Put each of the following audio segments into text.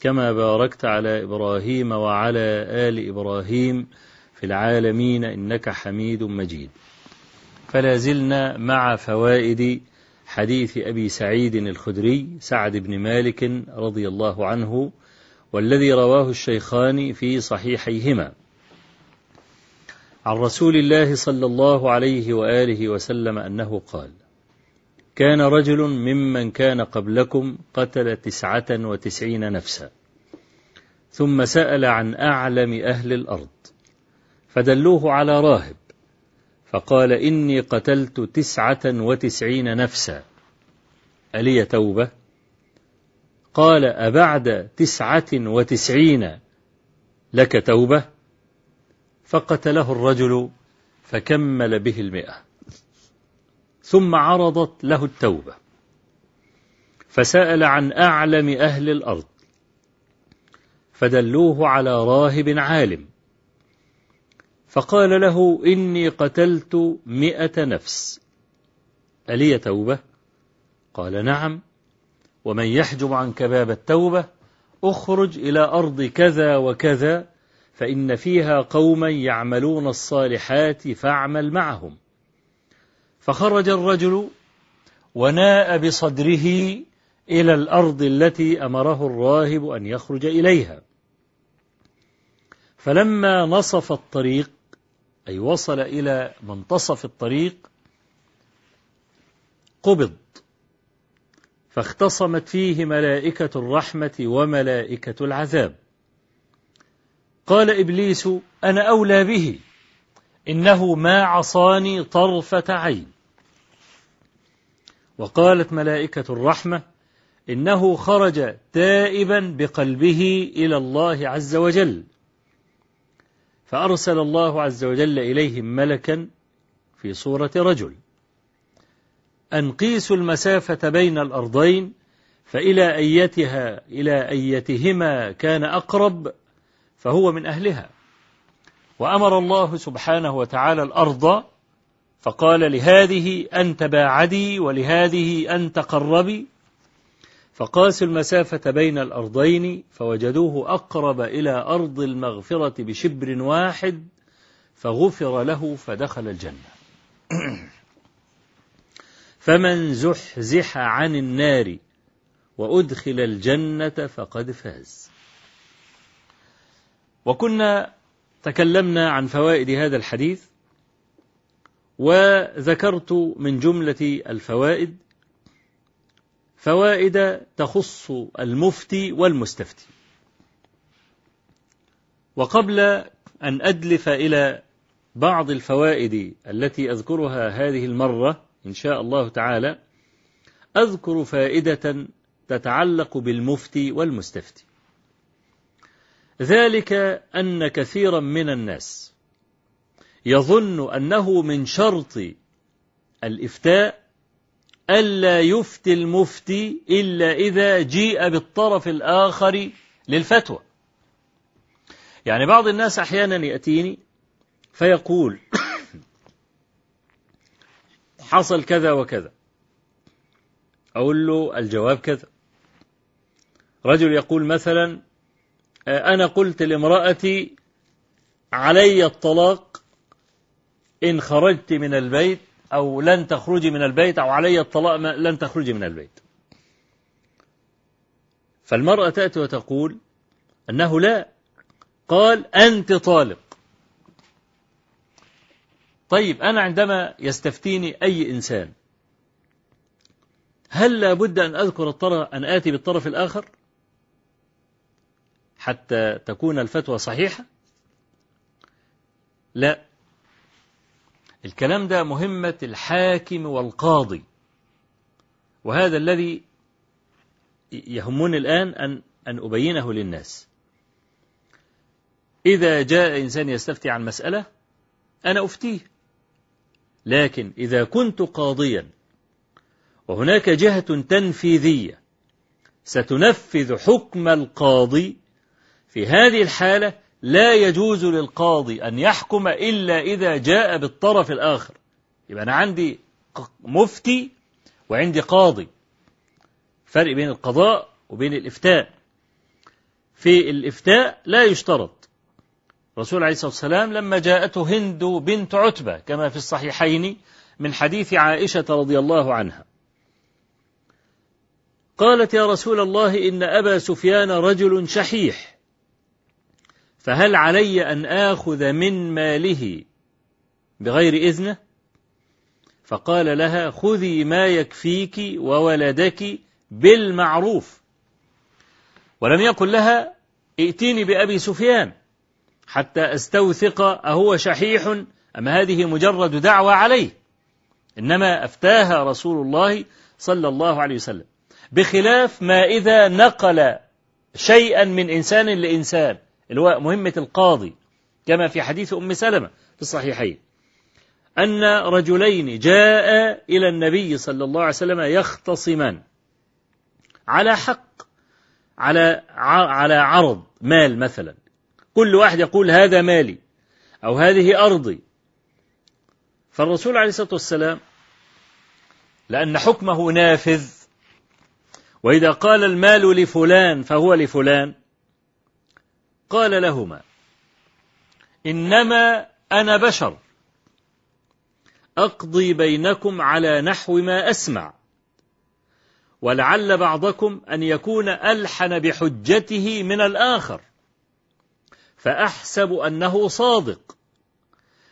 كما باركت على إبراهيم وعلى آل إبراهيم في العالمين إنك حميد مجيد. فلا زلنا مع فوائد حديث أبي سعيد الخدري سعد بن مالك رضي الله عنه والذي رواه الشيخان في صحيحيهما. عن رسول الله صلى الله عليه وآله وسلم أنه قال كان رجل ممن كان قبلكم قتل تسعة وتسعين نفسا ثم سأل عن أعلم أهل الأرض فدلوه على راهب فقال إني قتلت تسعة وتسعين نفسا. ألي توبة؟ قال أبعد تسعة وتسعين لك توبة؟ فقتله الرجل فكمل به المئة. ثم عرضت له التوبة. فسأل عن أعلم أهل الأرض. فدلوه على راهب عالم. فقال له إني قتلت مئة نفس. ألي توبة؟ قال نعم. ومن يحجب عنك باب التوبة أخرج إلى أرض كذا وكذا فإن فيها قوما يعملون الصالحات فاعمل معهم. فخرج الرجل وناء بصدره إلى الأرض التي أمره الراهب أن يخرج إليها. فلما نصف الطريق أي وصل إلى منتصف الطريق قبض. فاختصمت فيه ملائكة الرحمة وملائكة العذاب. قال إبليس أنا أولى به. إنه ما عصاني طرفة عين. وقالت ملائكة الرحمة إنه خرج تائبا بقلبه إلى الله عز وجل. فأرسل الله عز وجل إليهم ملكا في صورة رجل. أن قيسوا المسافة بين الأرضين فإلى أيتها إلى أيتهما كان أقرب فهو من أهلها. وأمر الله سبحانه وتعالى الأرض فقال لهذه أنت باعدي ولهذه أنت قربي فقاسوا المسافة بين الأرضين فوجدوه أقرب إلى أرض المغفرة بشبر واحد فغفر له فدخل الجنة. فمن زحزح عن النار وأدخل الجنة فقد فاز. وكنا تكلمنا عن فوائد هذا الحديث وذكرت من جملة الفوائد. فوائد تخص المفتي والمستفتي. وقبل أن أدلف إلى بعض الفوائد التي أذكرها هذه المرة إن شاء الله تعالى أذكر فائدة تتعلق بالمفتي والمستفتي. ذلك أن كثيرا من الناس يظن أنه من شرط الإفتاء ألا يفتي المفتي إلا إذا جيء بالطرف الآخر للفتوى. يعني بعض الناس أحيانا يأتيني فيقول حصل كذا وكذا. أقول له الجواب كذا. رجل يقول مثلا أنا قلت لامرأتي علي الطلاق إن خرجت من البيت أو لن تخرجي من البيت أو علي الطلاق لن تخرجي من البيت. فالمرأة تأتي وتقول أنه لا. قال أنت طالق. طيب أنا عندما يستفتيني أي إنسان هل لابد أن أذكر الطرف أن آتي بالطرف الآخر؟ حتى تكون الفتوى صحيحة؟ لا. الكلام ده مهمة الحاكم والقاضي. وهذا الذي يهمني الآن أن أن أبينه للناس. إذا جاء إنسان يستفتي عن مسألة أنا أفتيه. لكن إذا كنت قاضيا وهناك جهة تنفيذية ستنفذ حكم القاضي في هذه الحالة لا يجوز للقاضي أن يحكم إلا إذا جاء بالطرف الآخر. يبقى أنا عندي مفتي وعندي قاضي. فرق بين القضاء وبين الإفتاء. في الإفتاء لا يشترط. رسول عليه الصلاة والسلام لما جاءته هند بنت عتبة كما في الصحيحين من حديث عائشة رضي الله عنها. قالت يا رسول الله إن أبا سفيان رجل شحيح. فهل علي أن آخذ من ماله بغير إذنه؟ فقال لها خذي ما يكفيك وولدك بالمعروف. ولم يقل لها ائتيني بأبي سفيان حتى أستوثق أهو شحيح أم هذه مجرد دعوة عليه؟ إنما أفتاها رسول الله صلى الله عليه وسلم. بخلاف ما إذا نقل شيئا من إنسان لإنسان. اللي هو مهمة القاضي كما في حديث أم سلمة في الصحيحين. أن رجلين جاء إلى النبي صلى الله عليه وسلم يختصمان على حق على على عرض مال مثلا. كل واحد يقول هذا مالي أو هذه أرضي. فالرسول عليه الصلاة والسلام لأن حكمه نافذ وإذا قال المال لفلان فهو لفلان قال لهما إنما أنا بشر أقضي بينكم على نحو ما أسمع ولعل بعضكم أن يكون ألحن بحجته من الآخر فأحسب أنه صادق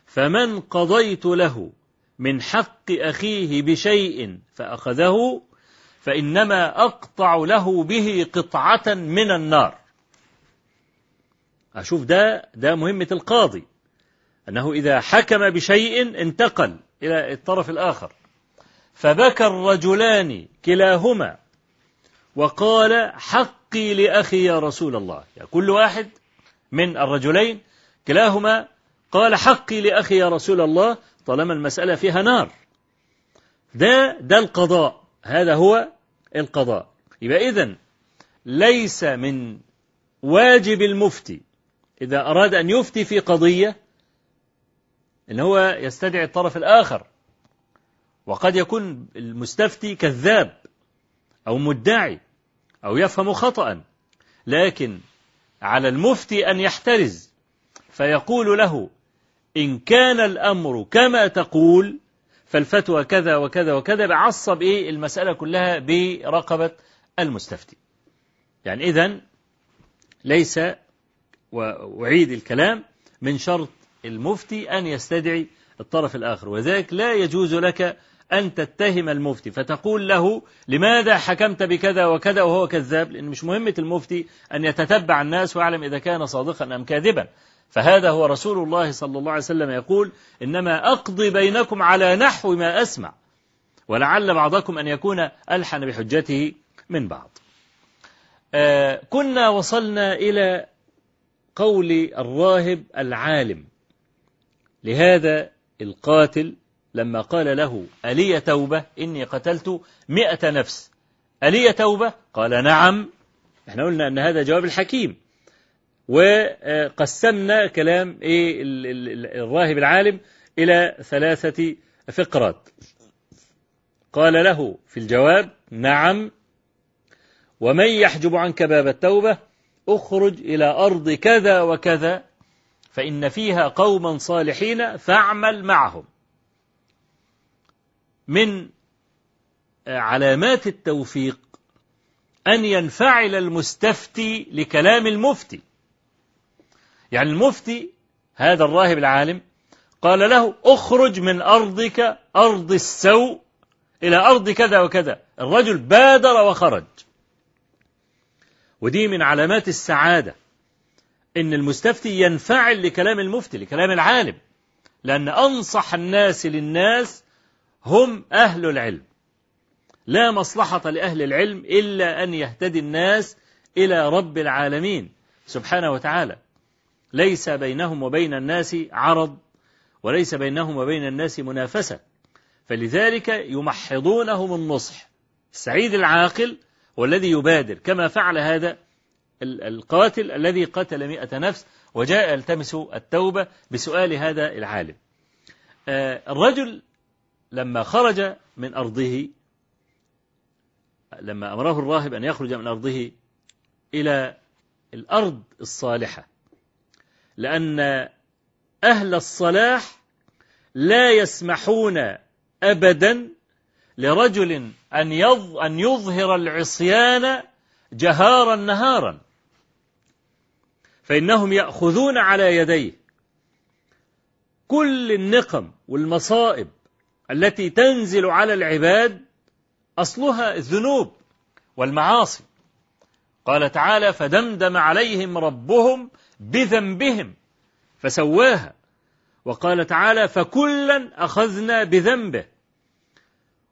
فمن قضيت له من حق أخيه بشيء فأخذه فإنما أقطع له به قطعة من النار. أشوف ده ده مهمة القاضي. أنه إذا حكم بشيء انتقل إلى الطرف الآخر. فبكى الرجلان كلاهما وقال حقي لأخي يا رسول الله. يعني كل واحد من الرجلين كلاهما قال حقي لأخي يا رسول الله طالما المسألة فيها نار. ده ده القضاء. هذا هو القضاء. يبقى إذن ليس من واجب المفتي إذا أراد أن يفتي في قضية إن هو يستدعي الطرف الآخر. وقد يكون المستفتي كذاب أو مدعي أو يفهم خطأ لكن على المفتي أن يحترز. فيقول له إن كان الأمر كما تقول فالفتوى كذا وكذا وكذا بعصب إيه المسألة كلها برقبة المستفتي. يعني إذن ليس وأعيد الكلام من شرط المفتي أن يستدعي الطرف الآخر. وذلك لا يجوز لك أن تتهم المفتي. فتقول له لماذا حكمت بكذا وكذا وهو كذاب؟ لأن مش مهمة المفتي أن يتتبع الناس ويعلم إذا كان صادقا أم كاذبا. فهذا هو رسول الله صلى الله عليه وسلم يقول إنما أقضي بينكم على نحو ما أسمع ولعل بعضكم أن يكون ألحن بحجته من بعض. آه كنا وصلنا إلى قول الراهب العالم. لهذا القاتل لما قال له ألي توبة؟ إني قتلت مئة نفس. ألي توبة؟ قال نعم. إحنا قلنا أن هذا جواب الحكيم. وقسمنا كلام إيه الراهب العالم إلى ثلاثة فقرات. قال له في الجواب نعم. ومن يحجب عنك باب التوبة؟ اخرج إلى أرض كذا وكذا فإن فيها قوما صالحين فاعمل معهم. من علامات التوفيق أن ينفعل المستفتي لكلام المفتي. يعني المفتي هذا الراهب العالم قال له اخرج من أرضك أرض السوء إلى أرض كذا وكذا. الرجل بادر وخرج. ودي من علامات السعادة إن المستفتي ينفعل لكلام المفتي لكلام العالم لأن أنصح الناس للناس هم أهل العلم. لا مصلحة لأهل العلم إلا أن يهتدي الناس إلى رب العالمين سبحانه وتعالى. ليس بينهم وبين الناس عرض وليس بينهم وبين الناس منافسة. فلذلك يمحضونهم النصح. السعيد العاقل والذي يبادر. كما فعل هذا القاتل الذي قتل مئة نفس وجاء يلتمس التوبة بسؤال هذا العالم. آه، الرجل لما خرج من أرضه لما أمره الراهب أن يخرج من أرضه إلى الأرض الصالحة لأن أهل الصلاح لا يسمحون أبدا لرجل أن أن يظهر العصيان جهارا نهارا. فإنهم يأخذون على يديه كل النقم والمصائب التي تنزل على العباد أصلها الذنوب والمعاصي. قال تعالى فدمدم عليهم ربهم بذنبهم فسواها. وقال تعالى فكلا أخذنا بذنبه.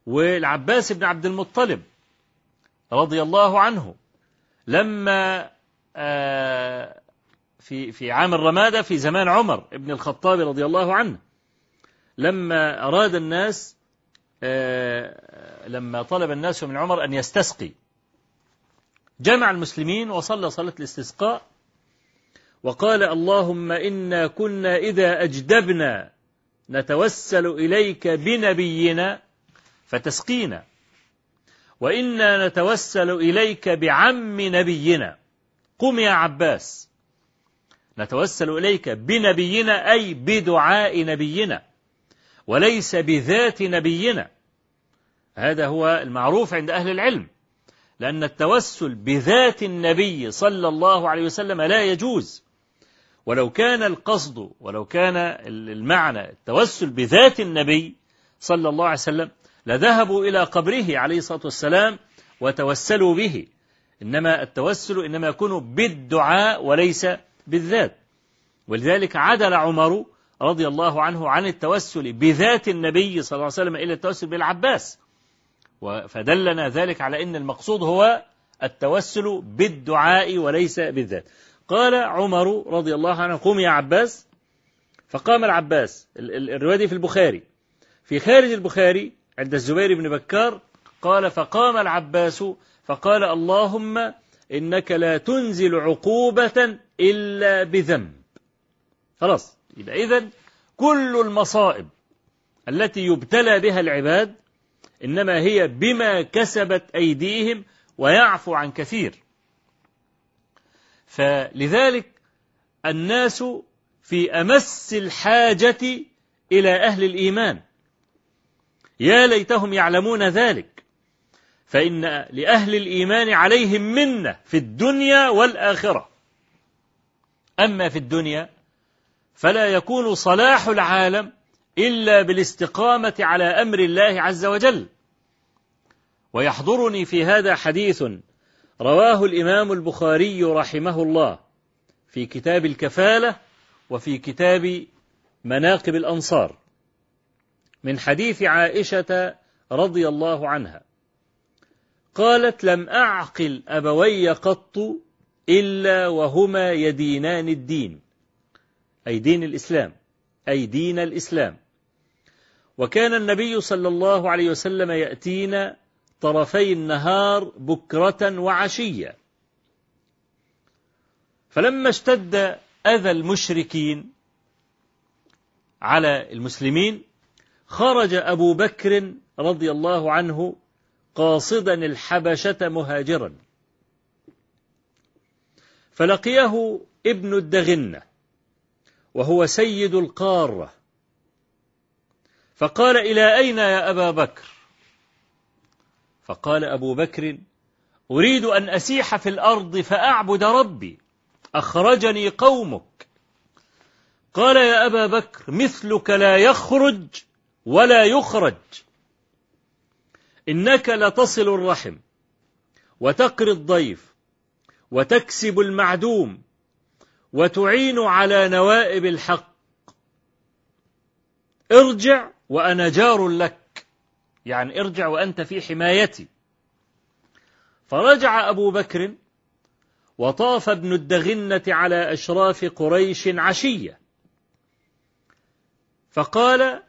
والعباس بن عبد المطلب رضي الله عنه لما آه، في في عام الرمادة في زمان عمر بن الخطاب رضي الله عنه لما أراد الناس آه، لما طلب الناس من عمر أن يستسقي جمع المسلمين وصلى صلاة الاستسقاء وقال اللهم إنا كنا إذا أجدبنا نتوسل إليك بنبينا فتسقينا. وإنا نتوسل إليك بعم نبينا. قم يا عباس. نتوسل إليك بنبينا أي بدعاء نبينا. وليس بذات نبينا. هذا هو المعروف عند أهل العلم. لأن التوسل بذات النبي صلى الله عليه وسلم لا يجوز. ولو كان القصد ولو كان المعنى التوسل بذات النبي صلى الله عليه وسلم لذهبوا إلى قبره عليه الصلاة والسلام وتوسلوا به. إنما التوسل إنما يكون بالدعاء وليس بالذات. ولذلك عدل عمر رضي الله عنه عن التوسل بذات النبي صلى الله عليه وسلم إلى التوسل بالعباس فدلنا ذلك على أن المقصود هو التوسل بالدعاء وليس بالذات. قال عمر رضي الله عنه قم يا عباس. فقام العباس الرواية في البخاري. في خارج البخاري عند الزبير بن بكار قال فقام العباس فقال اللهم إنك لا تنزل عقوبة إلا بذنب. خلاص. يبقى إذن كل المصائب التي يبتلى بها العباد إنما هي بما كسبت أيديهم ويعفو عن كثير. فلذلك الناس في أمس الحاجة إلى أهل الإيمان. يا ليتهم يعلمون ذلك. فإن لأهل الإيمان عليهم منة في الدنيا والآخرة. أما في الدنيا فلا يكون صلاح العالم إلا بالاستقامة على أمر الله عز وجل. ويحضرني في هذا حديث رواه الإمام البخاري رحمه الله في كتاب الكفالة وفي كتاب مناقب الأنصار. من حديث عائشة رضي الله عنها. قالت لم أعقل أبوي قط إلا وهما يدينان الدين. أي دين الإسلام. أي دين الإسلام. وكان النبي صلى الله عليه وسلم يأتينا طرفي النهار بكرة وعشية. فلما اشتد أذى المشركين على المسلمين خرج أبو بكر رضي الله عنه قاصدا الحبشة مهاجرا. فلقيه ابن الدغنة وهو سيد القارة. فقال إلى أين يا أبا بكر؟ فقال أبو بكر أريد أن أسيح في الأرض فأعبد ربي أخرجني قومك. قال يا أبا بكر مثلك لا يخرج ولا يخرج. إنك لتصل الرحم وتقري الضيف وتكسب المعدوم وتعين على نوائب الحق. ارجع وأنا جار لك. يعني ارجع وأنت في حمايتي. فرجع أبو بكر وطاف ابن الدغنة على أشراف قريش عشية. فقال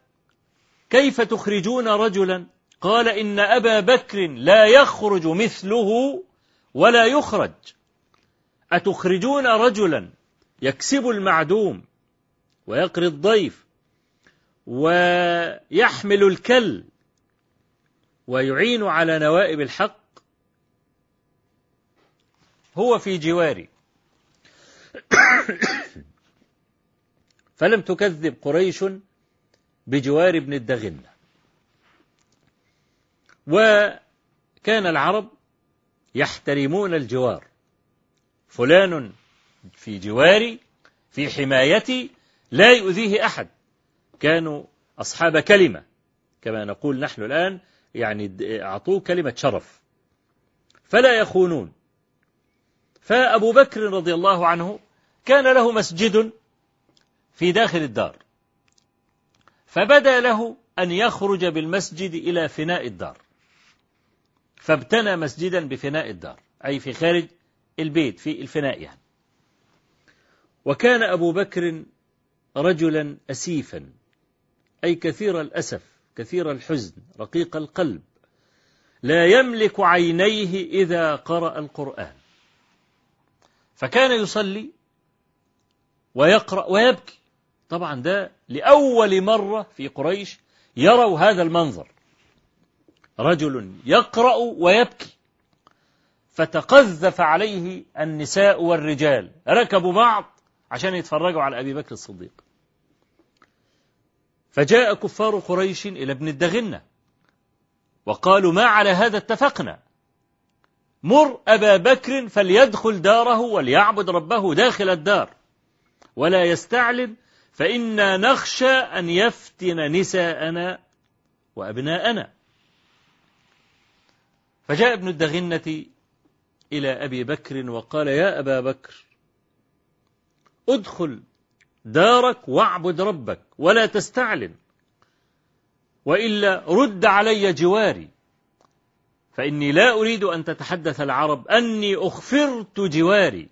كيف تخرجون رجلا؟ قال إن أبا بكر لا يخرج مثله ولا يخرج. أتخرجون رجلا؟ يكسب المعدوم ويقري الضيف ويحمل الكل ويعين على نوائب الحق. هو في جواري. فلم تكذب قريش بجوار ابن الدغنة وكان العرب يحترمون الجوار. فلان في جواري في حمايتي لا يؤذيه أحد. كانوا أصحاب كلمة كما نقول نحن الآن يعني أعطوه كلمة شرف. فلا يخونون. فأبو بكر رضي الله عنه كان له مسجد في داخل الدار. فبدا له أن يخرج بالمسجد إلى فناء الدار. فابتنى مسجدا بفناء الدار أي في خارج البيت في الفناء يعني. وكان أبو بكر رجلا أسيفا أي كثير الأسف كثير الحزن رقيق القلب. لا يملك عينيه إذا قرأ القرآن. فكان يصلي ويقرأ ويبكي. طبعا ده لأول مرة في قريش يروا هذا المنظر. رجل يقرأ ويبكي. فتقذف عليه النساء والرجال. ركبوا بعض عشان يتفرجوا على أبي بكر الصديق. فجاء كفار قريش إلى ابن الدغنة. وقالوا ما على هذا اتفقنا. مر أبا بكر فليدخل داره وليعبد ربه داخل الدار. ولا يستعلم فإنا نخشى أن يفتن نساءنا وأبناءنا. فجاء ابن الدغنة إلى أبي بكر وقال يا أبا بكر ادخل دارك واعبد ربك ولا تستعلن وإلا رد علي جواري فإني لا أريد أن تتحدث العرب أني أخفرت جواري.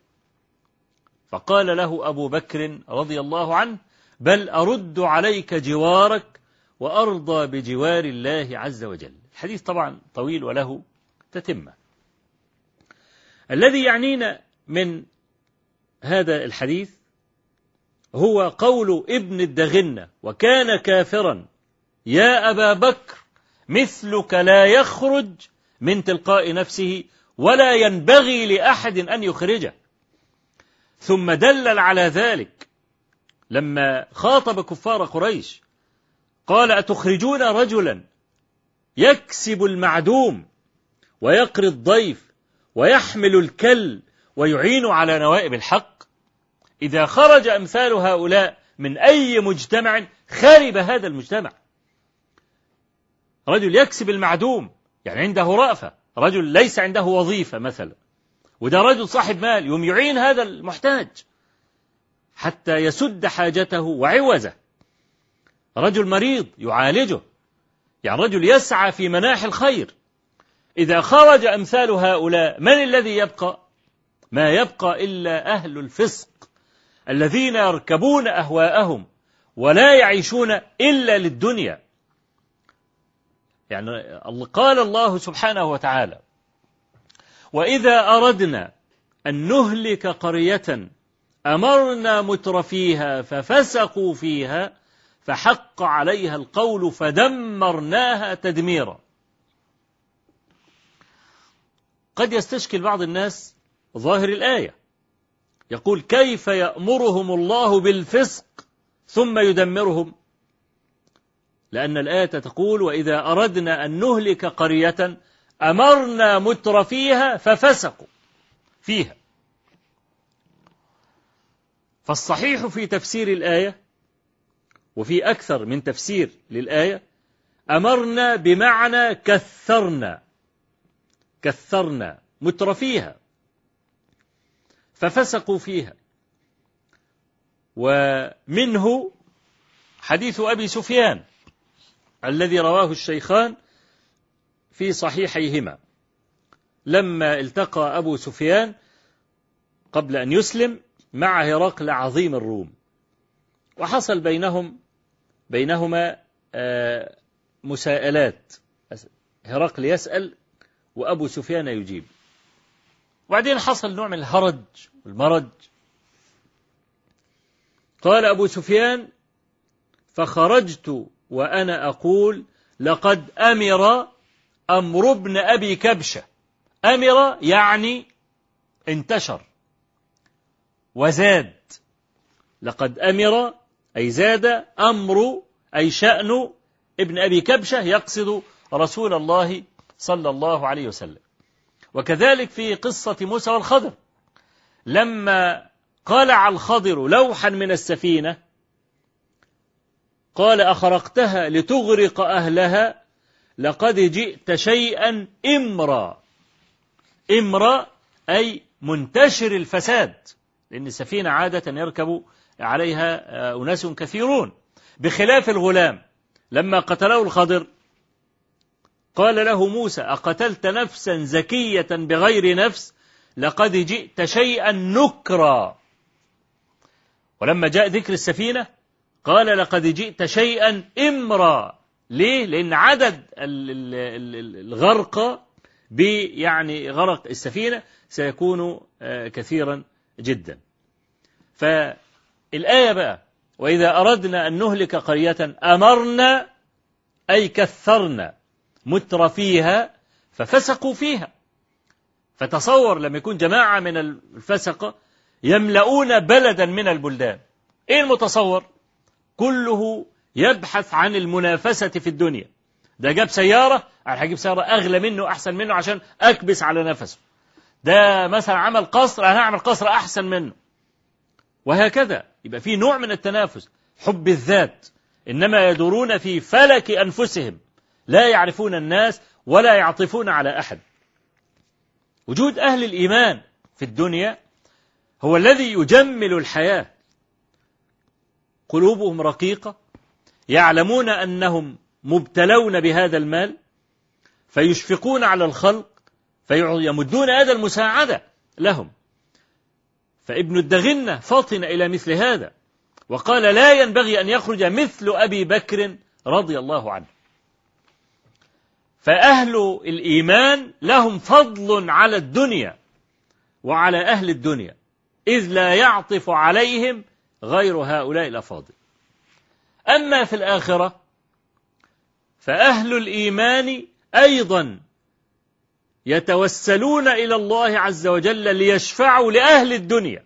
فقال له أبو بكر رضي الله عنه بل أرد عليك جوارك وأرضى بجوار الله عز وجل. الحديث طبعا طويل وله تتمة. الذي يعنينا من هذا الحديث هو قول ابن الدغنة وكان كافرا يا أبا بكر مثلك لا يخرج من تلقاء نفسه ولا ينبغي لأحد أن يخرجه. ثم دلل على ذلك لما خاطب كفار قريش قال أتخرجون رجلا يكسب المعدوم ويقري الضيف ويحمل الكل ويعين على نوائب الحق؟ إذا خرج أمثال هؤلاء من أي مجتمع خرب هذا المجتمع. رجل يكسب المعدوم يعني عنده رأفة. رجل ليس عنده وظيفة مثلا. وده رجل صاحب مال يوم يعين هذا المحتاج. حتى يسد حاجته وعوزه. رجل مريض يعالجه. يعني رجل يسعى في مناحي الخير. إذا خرج أمثال هؤلاء من الذي يبقى؟ ما يبقى إلا أهل الفسق الذين يركبون أهواءهم ولا يعيشون إلا للدنيا. يعني قال الله سبحانه وتعالى وإذا أردنا أن نهلك قرية أمرنا مترفيها ففسقوا فيها فحق عليها القول فدمرناها تدميرا. قد يستشكل بعض الناس ظاهر الآية. يقول كيف يأمرهم الله بالفسق ثم يدمرهم؟ لأن الآية تقول وإذا أردنا أن نهلك قرية أمرنا متر فيها ففسقوا فيها. فالصحيح في تفسير الآية وفي أكثر من تفسير للآية أمرنا بمعنى كثرنا كثرنا مترفيها ففسقوا فيها. ومنه حديث أبي سفيان الذي رواه الشيخان في صحيحيهما. لما التقى أبو سفيان قبل أن يسلم مع هرقل عظيم الروم. وحصل بينهم بينهما آه، مساءلات. هرقل يسأل وأبو سفيان يجيب. وبعدين حصل نوع من الهرج والمرج. قال أبو سفيان فخرجت وأنا أقول لقد أمر أمر ابن أبي كبشة. أمر يعني انتشر. وزاد. لقد أمر أي زاد أمر أي شأن ابن أبي كبشة يقصد رسول الله صلى الله عليه وسلم. وكذلك في قصة موسى والخضر. لما قلع الخضر لوحا من السفينة قال أخرقتها لتغرق أهلها لقد جئت شيئا إمرا. إمرا أي منتشر الفساد. لأن السفينة عادة يركب عليها أناس كثيرون بخلاف الغلام. لما قتله الخضر قال له موسى أقتلت نفسا زكية بغير نفس؟ لقد جئت شيئا نكرا. ولما جاء ذكر السفينة قال لقد جئت شيئا إمرا. ليه؟ لأن عدد الغرق يعني غرق السفينة سيكون آه، كثيرا جدا. فالآية بقى وإذا أردنا أن نهلك قرية أمرنا أي كثرنا مترفيها ففسقوا فيها. فتصور لما يكون جماعة من الفسقة يملؤون بلدا من البلدان. إيه المتصور؟ كله يبحث عن المنافسة في الدنيا. ده جاب سيارة أنا هجيب سيارة أغلى منه أحسن منه عشان أكبس على نفسه. ده مثلا عمل قصر أنا هعمل قصر أحسن منه. وهكذا. يبقى في نوع من التنافس. حب الذات. إنما يدورون في فلك أنفسهم. لا يعرفون الناس ولا يعطفون على أحد. وجود أهل الإيمان في الدنيا هو الذي يجمل الحياة. قلوبهم رقيقة. يعلمون أنهم مبتلون بهذا المال. فيشفقون على الخلق. فيمدون يد المساعدة لهم. فابن الدغنة فطن إلى مثل هذا وقال لا ينبغي أن يخرج مثل أبي بكر رضي الله عنه. فأهل الإيمان لهم فضل على الدنيا وعلى أهل الدنيا إذ لا يعطف عليهم غير هؤلاء الأفاضل. أما في الآخرة فأهل الإيمان أيضا يتوسلون إلى الله عز وجل ليشفعوا لأهل الدنيا.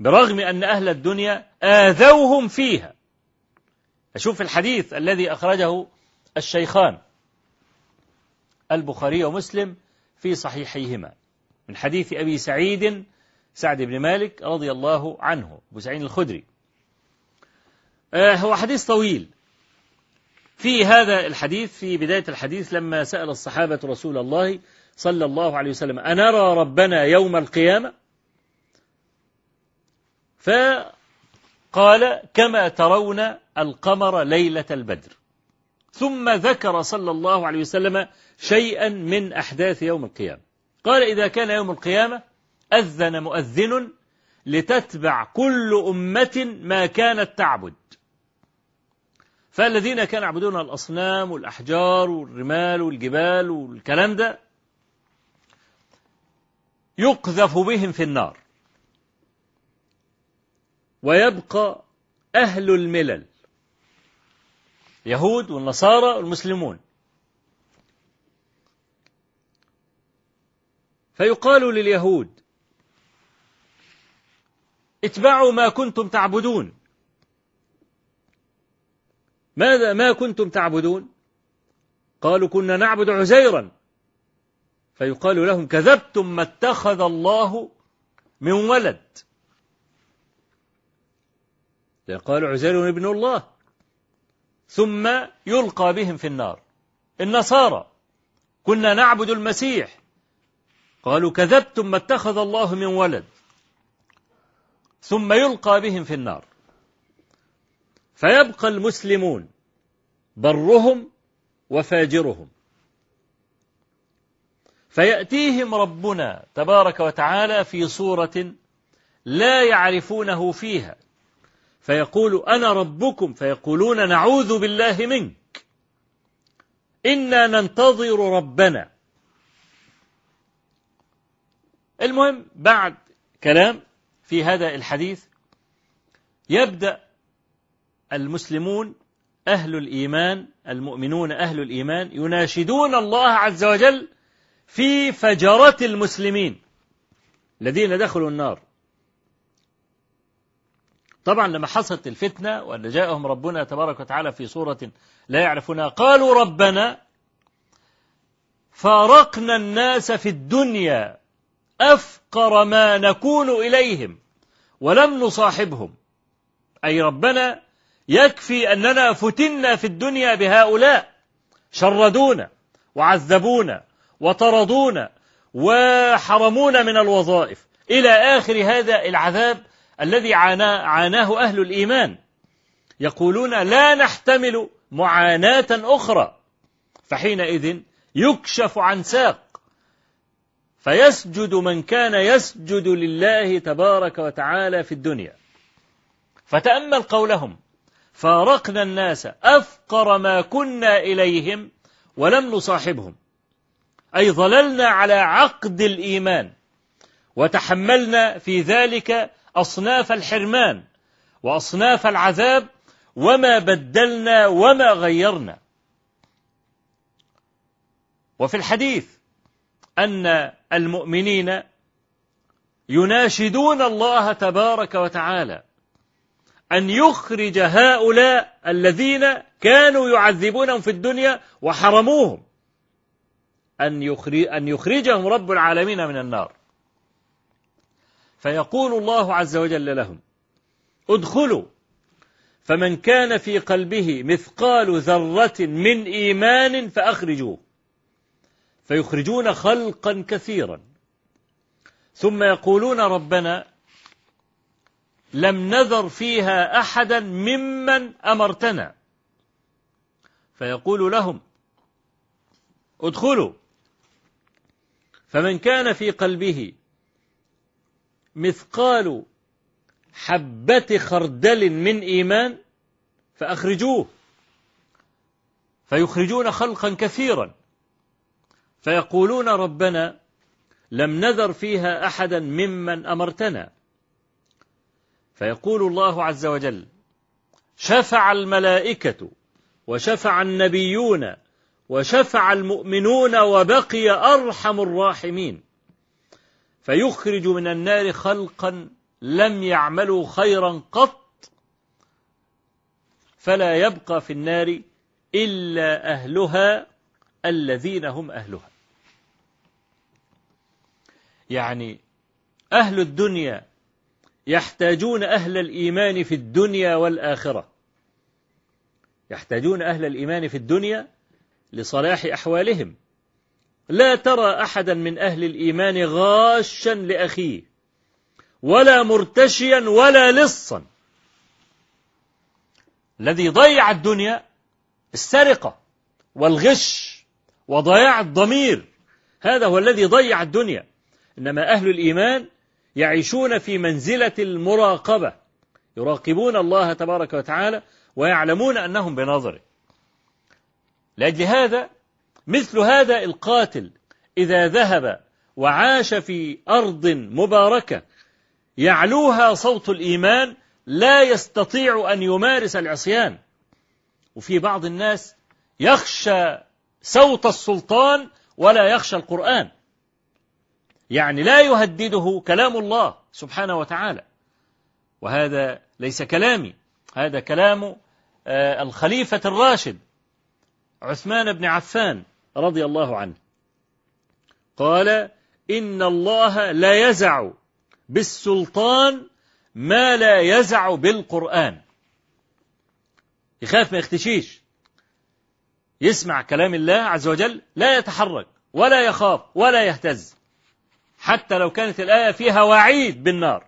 برغم أن أهل الدنيا آذوهم فيها. أشوف الحديث الذي أخرجه الشيخان البخاري ومسلم في صحيحيهما. من حديث أبي سعيد سعد بن مالك رضي الله عنه أبو سعيد الخدري. آه هو حديث طويل. في هذا الحديث في بداية الحديث لما سأل الصحابة رسول الله صلى الله عليه وسلم أنرى ربنا يوم القيامة؟ فقال كما ترون القمر ليلة البدر. ثم ذكر صلى الله عليه وسلم شيئا من أحداث يوم القيامة. قال إذا كان يوم القيامة أذن مؤذن لتتبع كل أمة ما كانت تعبد. فالذين كانوا يعبدون الأصنام والأحجار والرمال والجبال والكلام ده يقذف بهم في النار. ويبقى أهل الملل يهود والنصارى والمسلمون. فيقال لليهود اتبعوا ما كنتم تعبدون. ماذا ما كنتم تعبدون؟ قالوا كنا نعبد عزيرا. فيقال لهم كذبتم ما اتخذ الله من ولد. قالوا عزير ابن الله ثم يلقى بهم في النار. النصارى كنا نعبد المسيح. قالوا كذبتم ما اتخذ الله من ولد. ثم يلقى بهم في النار. فيبقى المسلمون برهم وفاجرهم. فيأتيهم ربنا تبارك وتعالى في صورة لا يعرفونه فيها. فيقول أنا ربكم فيقولون نعوذ بالله منك. إنا ننتظر ربنا. المهم بعد كلام في هذا الحديث يبدأ المسلمون أهل الإيمان المؤمنون أهل الإيمان يناشدون الله عز وجل في فجرة المسلمين الذين دخلوا النار. طبعا لما حصلت الفتنة وأن جاءهم ربنا تبارك وتعالى في صورة لا يعرفونها قالوا ربنا فارقنا الناس في الدنيا أفقر ما نكون إليهم ولم نصاحبهم. أي ربنا يكفي أننا فتنا في الدنيا بهؤلاء شردونا وعذبونا وطردونا وحرمونا من الوظائف. إلى آخر هذا العذاب الذي عاناه أهل الإيمان. يقولون لا نحتمل معاناة أخرى. فحينئذ يكشف عن ساق. فيسجد من كان يسجد لله تبارك وتعالى في الدنيا. فتأمل قولهم. فارقنا الناس أفقر ما كنا إليهم ولم نصاحبهم. أي ظللنا على عقد الإيمان وتحملنا في ذلك أصناف الحرمان وأصناف العذاب وما بدلنا وما غيرنا. وفي الحديث أن المؤمنين يناشدون الله تبارك وتعالى أن يخرج هؤلاء الذين كانوا يعذبونهم في الدنيا وحرموهم. أن يخرجهم رب العالمين من النار. فيقول الله عز وجل لهم ادخلوا. فمن كان في قلبه مثقال ذرة من إيمان فأخرجوه. فيخرجون خلقا كثيرا. ثم يقولون ربنا لم نذر فيها أحدا ممن أمرتنا. فيقول لهم ادخلوا. فمن كان في قلبه مثقال حبة خردل من إيمان فأخرجوه. فيخرجون خلقا كثيرا. فيقولون ربنا لم نذر فيها أحدا ممن أمرتنا. فيقول الله عز وجل شفع الملائكة وشفع النبيون وشفع المؤمنون وبقي أرحم الراحمين. فيخرج من النار خلقا لم يعملوا خيرا قط فلا يبقى في النار إلا أهلها الذين هم أهلها. يعني أهل الدنيا يحتاجون أهل الإيمان في الدنيا والآخرة. يحتاجون أهل الإيمان في الدنيا لصلاح أحوالهم. لا ترى أحدا من أهل الإيمان غاشا لأخيه ولا مرتشيا ولا لصا. الذي ضيع الدنيا السرقة والغش وضياع الضمير هذا هو الذي ضيع الدنيا. إنما أهل الإيمان يعيشون في منزلة المراقبة. يراقبون الله تبارك وتعالى ويعلمون أنهم بنظره. لأجل هذا مثل هذا القاتل إذا ذهب وعاش في أرض مباركة يعلوها صوت الإيمان لا يستطيع أن يمارس العصيان. وفي بعض الناس يخشى صوت السلطان ولا يخشى القرآن. يعني لا يهدده كلام الله سبحانه وتعالى. وهذا ليس كلامي. هذا كلام آه، الخليفة الراشد عثمان بن عفان رضي الله عنه. قال إن الله لا يزع بالسلطان ما لا يزع بالقرآن. يخاف ما يختشيش. يسمع كلام الله عز وجل لا يتحرك ولا يخاف ولا يهتز. حتى لو كانت الآية فيها وعيد بالنار.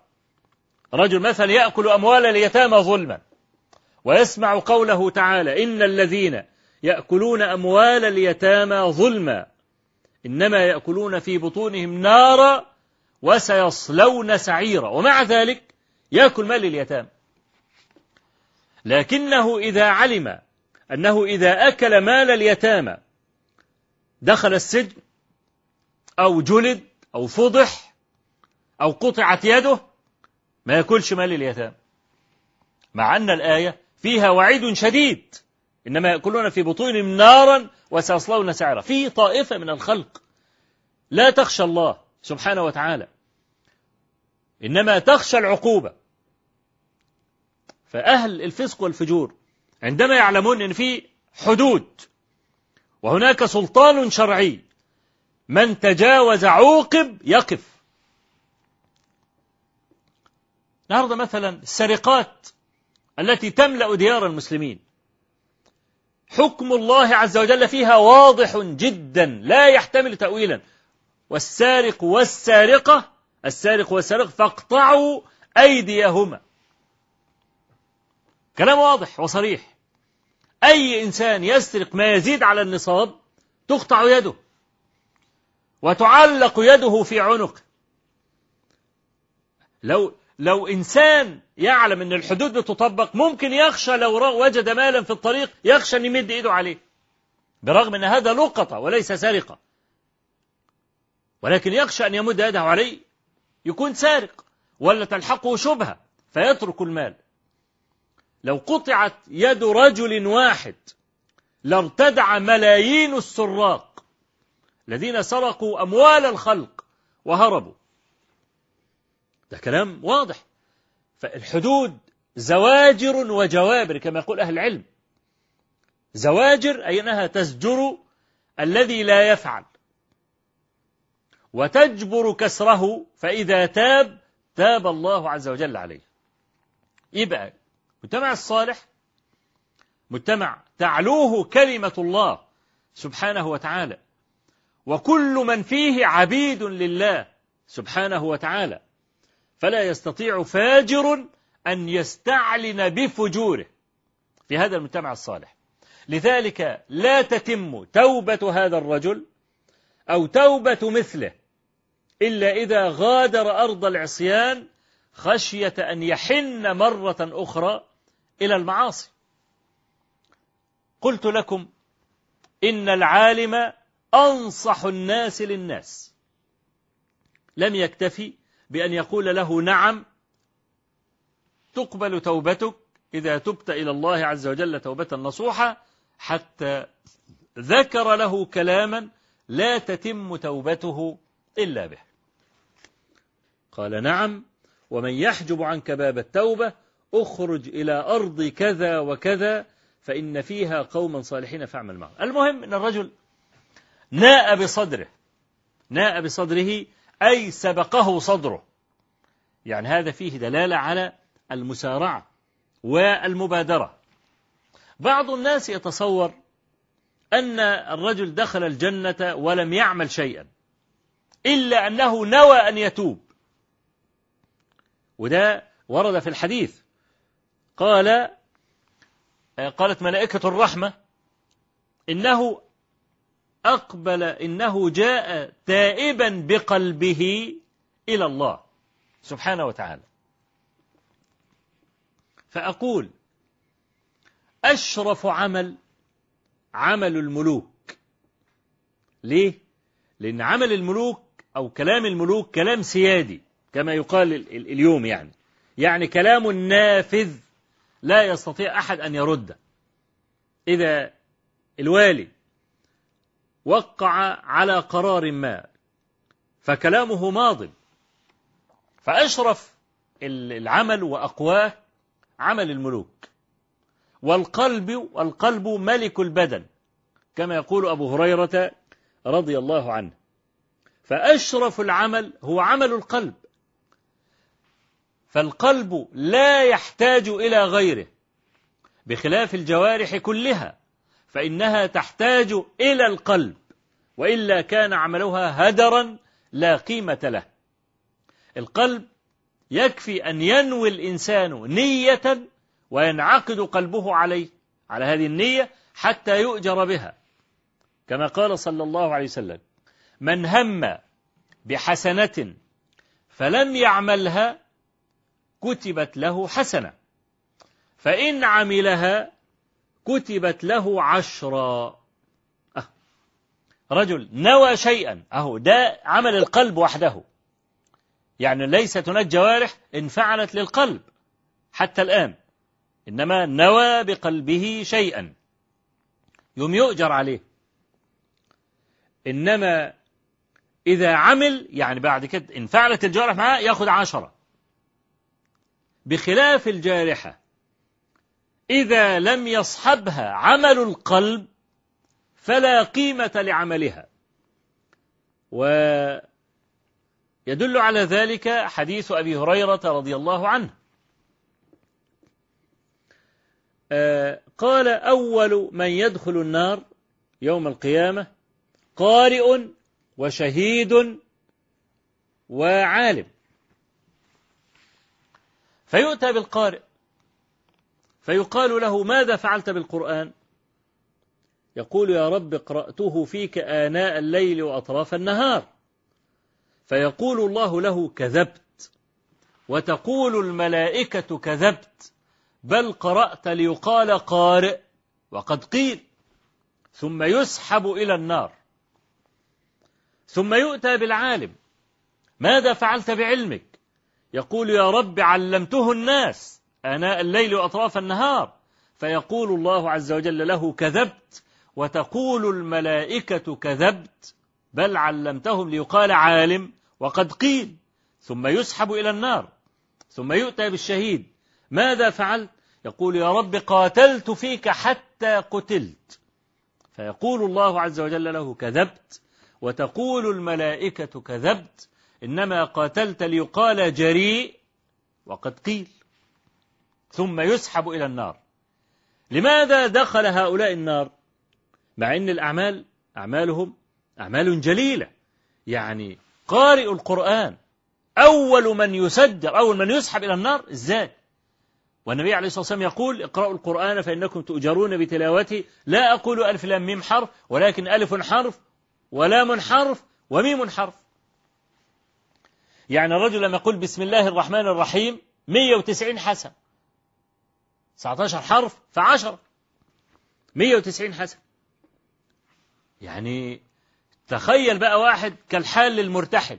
رجل مثلا يأكل أموال اليتامى ظلما ويسمع قوله تعالى إن الذين يأكلون أموال اليتامى ظلما إنما يأكلون في بطونهم نارا وسيصلون سعيرا. ومع ذلك يأكل مال اليتامى. لكنه إذا علم أنه إذا أكل مال اليتامى دخل السجن أو جلد أو فضح أو قطعت يده ما يأكلش مال اليتامى. مع أن الآية فيها وعيد شديد إنما يأكلون في بطونهم نارا وسيصلون سعرا في طائفة من الخلق لا تخشى الله سبحانه وتعالى إنما تخشى العقوبة. فأهل الفسق والفجور عندما يعلمون أن في حدود وهناك سلطان شرعي من تجاوز عوقب يقف. النهارده مثلا السرقات التي تملأ ديار المسلمين حكم الله عز وجل فيها واضح جدا لا يحتمل تأويلا. والسارق والسارقة السارق والسارق فاقطعوا أيديهما. كلام واضح وصريح. أي إنسان يسرق ما يزيد على النصاب تقطع يده. وتعلق يده في عنقه لو لو إنسان يعلم أن الحدود بتطبق ممكن يخشى لو وجد مالا في الطريق يخشى أن يمد إيده عليه. برغم أن هذا لقطة وليس سرقة ولكن يخشى أن يمد يده عليه يكون سارق ولا تلحقه شبهة فيترك المال. لو قطعت يد رجل واحد لارتدع ملايين السراق الذين سرقوا أموال الخلق وهربوا. ده كلام واضح. فالحدود زواجر وجوابر كما يقول أهل العلم. زواجر أي أنها تزجر الذي لا يفعل. وتجبر كسره فإذا تاب تاب الله عز وجل عليه. يبقى مجتمع الصالح مجتمع تعلوه كلمة الله سبحانه وتعالى. وكل من فيه عبيد لله سبحانه وتعالى. فلا يستطيع فاجر أن يستعلن بفجوره في هذا المجتمع الصالح. لذلك لا تتم توبة هذا الرجل أو توبة مثله إلا إذا غادر أرض العصيان خشية أن يحن مرة أخرى إلى المعاصي. قلت لكم إن العالم أنصح الناس للناس. لم يكتفي بأن يقول له نعم تقبل توبتك إذا تبت إلى الله عز وجل توبة نصوحة حتى ذكر له كلاما لا تتم توبته إلا به. قال نعم ومن يحجب عنك باب التوبة اخرج إلى أرض كذا وكذا فإن فيها قوما صالحين فاعمل معهم. المهم أن الرجل ناء بصدره. ناء بصدره أي سبقه صدره. يعني هذا فيه دلالة على المسارعة والمبادرة. بعض الناس يتصور أن الرجل دخل الجنة ولم يعمل شيئا إلا أنه نوى أن يتوب. وده ورد في الحديث. قال قالت ملائكة الرحمة إنه أقبل إنه جاء تائبا بقلبه إلى الله سبحانه وتعالى. فأقول أشرف عمل عمل الملوك. ليه؟ لأن عمل الملوك أو كلام الملوك كلام سيادي كما يقال اليوم يعني. يعني كلام نافذ لا يستطيع أحد أن يرده. إذا الوالي وقع على قرار ما فكلامه ماض. فأشرف العمل وأقواه عمل الملوك. والقلب والقلب ملك البدن كما يقول أبو هريرة رضي الله عنه. فأشرف العمل هو عمل القلب. فالقلب لا يحتاج إلى غيره بخلاف الجوارح كلها. فإنها تحتاج إلى القلب وإلا كان عملها هدرا لا قيمة له. القلب يكفي أن ينوي الإنسان نية وينعقد قلبه عليه على هذه النية حتى يؤجر بها. كما قال صلى الله عليه وسلم من هم بحسنة فلم يعملها كتبت له حسنة فإن عملها كتبت له عشرا. أه. رجل نوى شيئا. أهو ده عمل القلب وحده. يعني ليست هناك جوارح انفعلت للقلب حتى الآن إنما نوى بقلبه شيئا. يوم يؤجر عليه. إنما إذا عمل يعني بعد كده إن فعلت الجوارح معاه ياخد عشرة. بخلاف الجارحة إذا لم يصحبها عمل القلب فلا قيمة لعملها. ويدل على ذلك حديث أبي هريرة رضي الله عنه. آه، قال أول من يدخل النار يوم القيامة قارئ وشهيد وعالم. فيؤتى بالقارئ. فيقال له ماذا فعلت بالقرآن؟ يقول يا رب قرأته فيك آناء الليل وأطراف النهار. فيقول الله له كذبت وتقول الملائكة كذبت بل قرأت ليقال قارئ وقد قيل ثم يسحب إلى النار. ثم يؤتى بالعالم ماذا فعلت بعلمك؟ يقول يا رب علمته الناس آناء الليل وأطراف النهار. فيقول الله عز وجل له كذبت وتقول الملائكة كذبت بل علمتهم ليقال عالم وقد قيل. ثم يسحب إلى النار ثم يؤتى بالشهيد. ماذا فعلت؟ يقول يا رب قاتلت فيك حتى قتلت. فيقول الله عز وجل له كذبت وتقول الملائكة كذبت إنما قاتلت ليقال جريء وقد قيل. ثم يسحب إلى النار. لماذا دخل هؤلاء النار؟ مع أن الأعمال أعمالهم أعمال جليلة. يعني قارئ القرآن أول من يسجر أول من يسحب إلى النار إزاي والنبي عليه الصلاة والسلام يقول اقرأوا القرآن فإنكم تؤجرون بتلاوته. لا أقول ألف لام ميم حرف ولكن ألف حرف ولام حرف وميم حرف. يعني الرجل لما يقول بسم الله الرحمن الرحيم 190 حسن. 19 حرف فعشرة 190 حسن. يعني تخيل بقى واحد كالحال للمرتحل.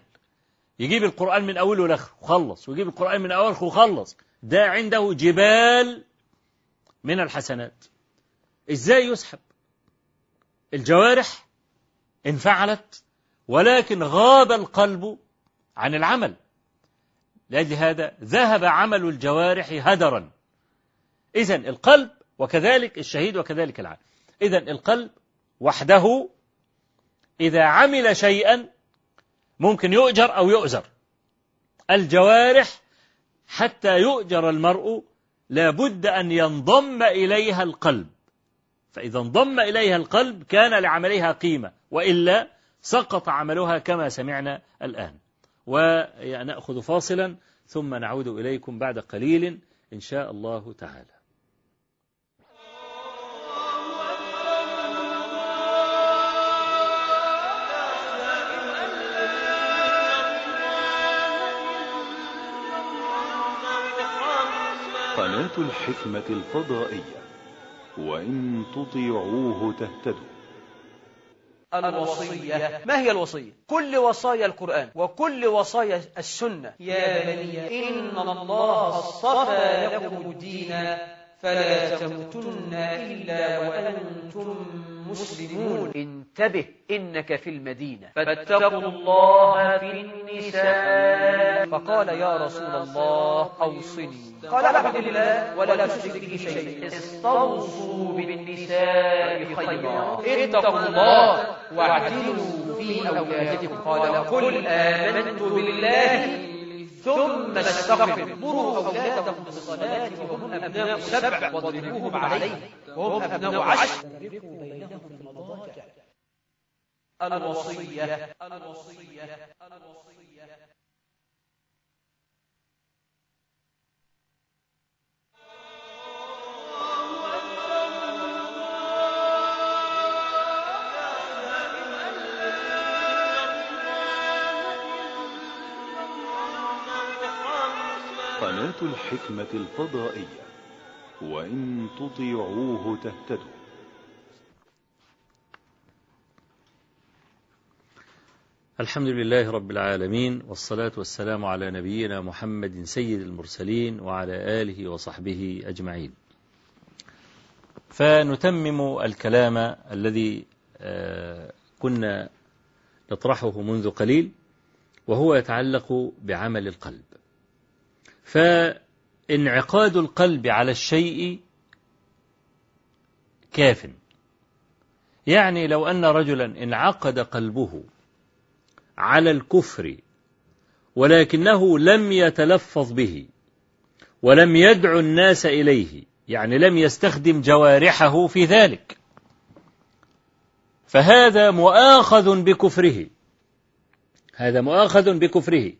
يجيب القرآن من أوله لآخره وخلص ويجيب القرآن من أوله وخلص ده عنده جبال من الحسنات. إزاي يسحب؟ الجوارح انفعلت ولكن غاب القلب عن العمل. لأجل هذا ذهب عمل الجوارح هدرا. إذا القلب وكذلك الشهيد وكذلك العالم إذا القلب وحده إذا عمل شيئا ممكن يؤجر أو يؤزر. الجوارح حتى يؤجر المرء لا بد أن ينضم إليها القلب. فإذا انضم إليها القلب كان لعملها قيمة وإلا سقط عملها كما سمعنا الآن. ونأخذ فاصلا ثم نعود إليكم بعد قليل إن شاء الله تعالى. قناة الحكمة الفضائية. وإن تطيعوه تهتدوا. الوصية. ما هي الوصية؟ كل وصايا القرآن وكل وصايا السنة. يا بني إن الله اصطفى لكم الدين. فلا تموتن إلا وأنتم مسلمون. انتبه إنك في المدينة. فاتقوا الله في النساء. فقال يا رسول الله أوصني. قال الحمد لله ولا تشرك به شيء استوصوا بالنساء خيرا. اتقوا الله واعدلوا في أولادكم. قال قل آمنت بالله ثم استغفر مروا أولادهم بالصلاة وهم أبناء سبع واضربوهم عليه وهم أبناء عشر. فرقوا بينهم في المضاجع. الوصية الوصية الوصية الحكمة الفضائية وإن تطيعوه تهتدوا. الحمد لله رب العالمين والصلاة والسلام على نبينا محمد سيد المرسلين وعلى آله وصحبه أجمعين. فنتمم الكلام الذي آه، كنا نطرحه منذ قليل وهو يتعلق بعمل القلب. فانعقاد القلب على الشيء كاف. يعني لو أن رجلا انعقد قلبه على الكفر ولكنه لم يتلفظ به ولم يدعو الناس إليه يعني لم يستخدم جوارحه في ذلك فهذا مؤاخذ بكفره. هذا مؤاخذ بكفره.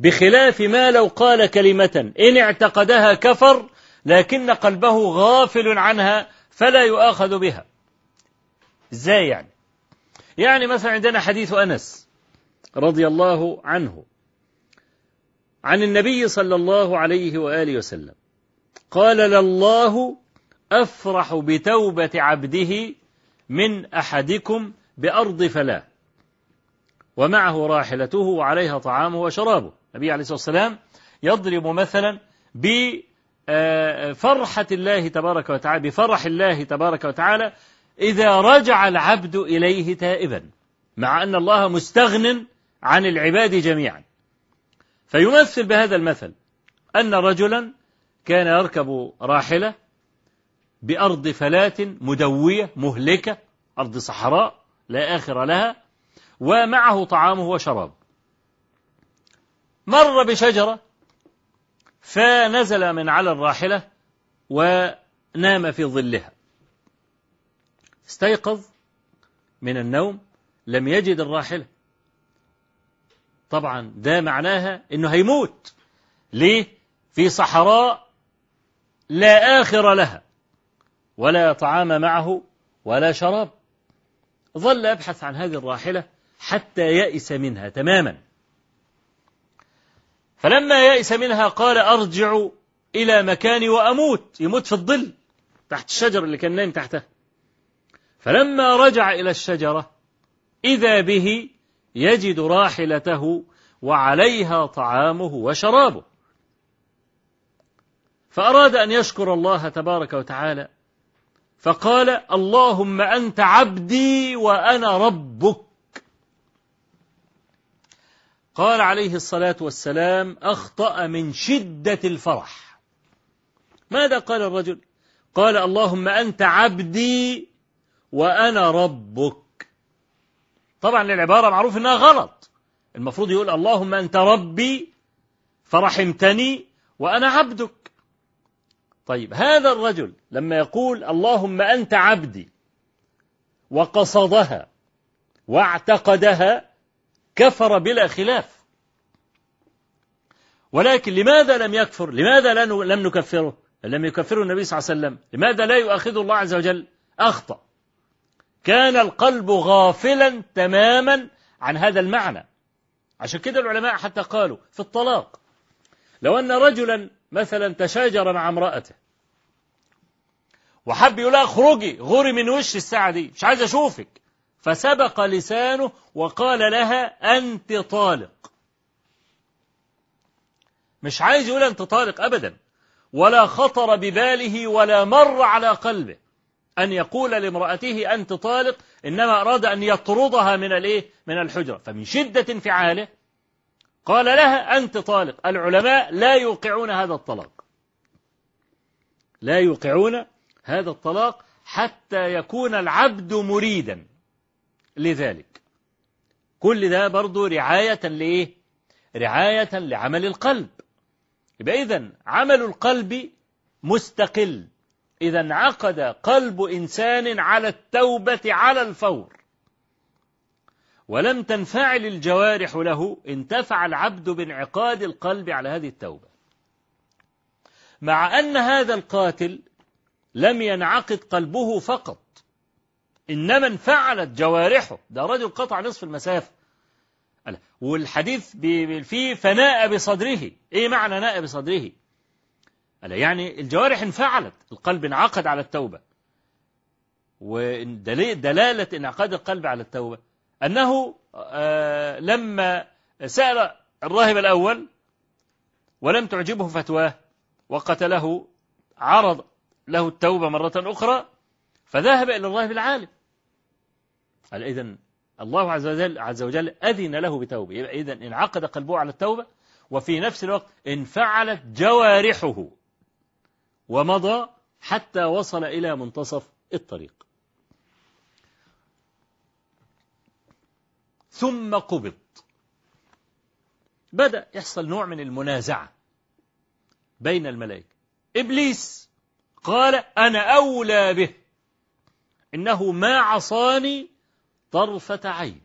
بخلاف ما لو قال كلمة. إن اعتقدها كفر لكن قلبه غافل عنها فلا يؤاخذ بها. إزاي يعني؟ يعني مثلا عندنا حديث أنس رضي الله عنه عن النبي صلى الله عليه وآله وسلم. قال لله أفرح بتوبة عبده من أحدكم بأرض فلاة ومعه راحلته وعليها طعامه وشرابه. النبي عليه الصلاة والسلام يضرب مثلا بفرحة الله تبارك وتعالى بفرح الله تبارك وتعالى إذا رجع العبد إليه تائبا مع أن الله مستغن عن العباد جميعا. فيمثل بهذا المثل أن رجلا كان يركب راحلة بأرض فلاة مدوية مهلكة أرض صحراء لا آخر لها ومعه طعامه وشراب مر بشجرة فنزل من على الراحلة ونام في ظلها. استيقظ من النوم لم يجد الراحلة. طبعا ده معناها إنه هيموت. ليه؟ في صحراء لا آخر لها ولا طعام معه ولا شراب. ظل يبحث عن هذه الراحلة حتى يئس منها تماما. فلما يئس منها قال أرجع إلى مكاني وأموت. يموت في الظل تحت الشجر اللي كان نايم تحتها فلما رجع إلى الشجرة إذا به يجد راحلته وعليها طعامه وشرابه. فأراد أن يشكر الله تبارك وتعالى فقال اللهم أنت عبدي وأنا ربك. قال عليه الصلاة والسلام أخطأ من شدة الفرح. ماذا قال الرجل؟ قال اللهم أنت عبدي وأنا ربك. طبعا العبارة معروف أنها غلط. المفروض يقول اللهم أنت ربي فرحمتني وأنا عبدك. طيب هذا الرجل لما يقول اللهم أنت عبدي وقصدها واعتقدها كفر بلا خلاف. ولكن لماذا لم يكفر؟ لماذا لم نكفره؟ لم يكفره النبي صلى الله عليه وسلم. لماذا لا يؤاخذه الله عز وجل؟ أخطأ. كان القلب غافلا تماما عن هذا المعنى. عشان كده العلماء حتى قالوا في الطلاق لو أن رجلا مثلا تشاجر مع امرأته وحب يقول لها اخرجي غوري من وش الساعة دي مش عايز أشوفك. فسبق لسانه وقال لها أنت طالق. مش عايز يقول أنت طالق أبدا. ولا خطر بباله ولا مر على قلبه. أن يقول لامرأته أنت طالق إنما أراد أن يطردها من الإيه؟ من الحجرة. فمن شدة انفعاله قال لها أنت طالق. العلماء لا يوقعون هذا الطلاق. لا يوقعون هذا الطلاق حتى يكون العبد مريدا. لذلك. كل ده برضو رعاية لإيه؟ رعاية لعمل القلب. يبقى إذن عمل القلب مستقل. إذا انعقد قلب إنسان على التوبة على الفور. ولم تنفعل الجوارح له انتفع العبد بانعقاد القلب على هذه التوبة. مع أن هذا القاتل لم ينعقد قلبه فقط إنما انفعلت جوارحه. ده رجل قطع نصف المسافة. والحديث فيه فناء بصدره. إيه معنى ناء بصدره؟ يعني الجوارح انفعلت. القلب انعقد على التوبة. ودلالة انعقاد القلب على التوبة. أنه آه لما سأل الراهب الأول ولم تعجبه فتواه وقتله عرض له التوبة مرة أخرى فذهب إلى الراهب العالم. إذن الله عز وجل, عز وجل أذن له بتوبة. إذا انعقد قلبه على التوبة وفي نفس الوقت انفعلت جوارحه ومضى حتى وصل إلى منتصف الطريق. ثم قبض. بدأ يحصل نوع من المنازعة بين الملائكة. إبليس قال أنا أولى به. إنه ما عصاني طرفة عين.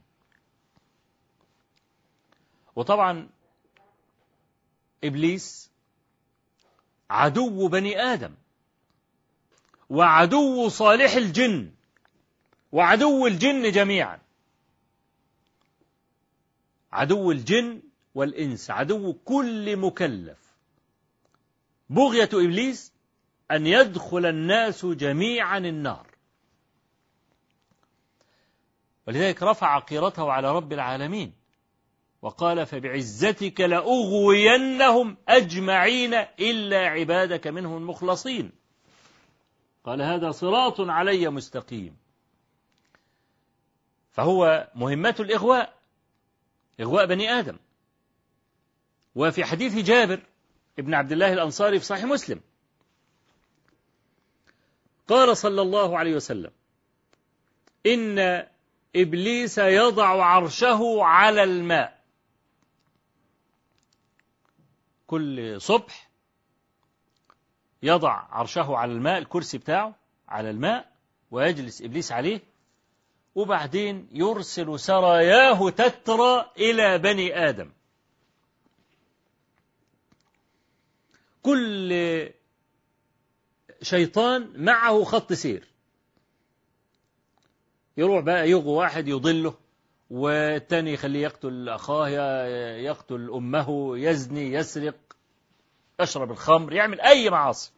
وطبعا إبليس عدو بني آدم وعدو صالح الجن وعدو الجن جميعا. عدو الجن والإنس عدو كل مكلف. بغية إبليس أن يدخل الناس جميعا النار. ولذلك رفع قيرته على رب العالمين وقال فبعزتك لأغوينهم أجمعين إلا عبادك منهم المخلصين. قال هذا صراط علي مستقيم. فهو مهمة الإغواء إغواء بني آدم. وفي حديث جابر ابن عبد الله الأنصاري في صحيح مسلم قال صلى الله عليه وسلم إن إبليس يضع عرشه على الماء. كل صبح يضع عرشه على الماء الكرسي بتاعه على الماء ويجلس إبليس عليه. وبعدين يرسل سراياه تترى إلى بني آدم. كل شيطان معه خط سير. يروح بقى يغو واحد يضله والتاني يخليه يقتل أخاه يقتل أمه يزني يسرق يشرب الخمر يعمل أي معاصي.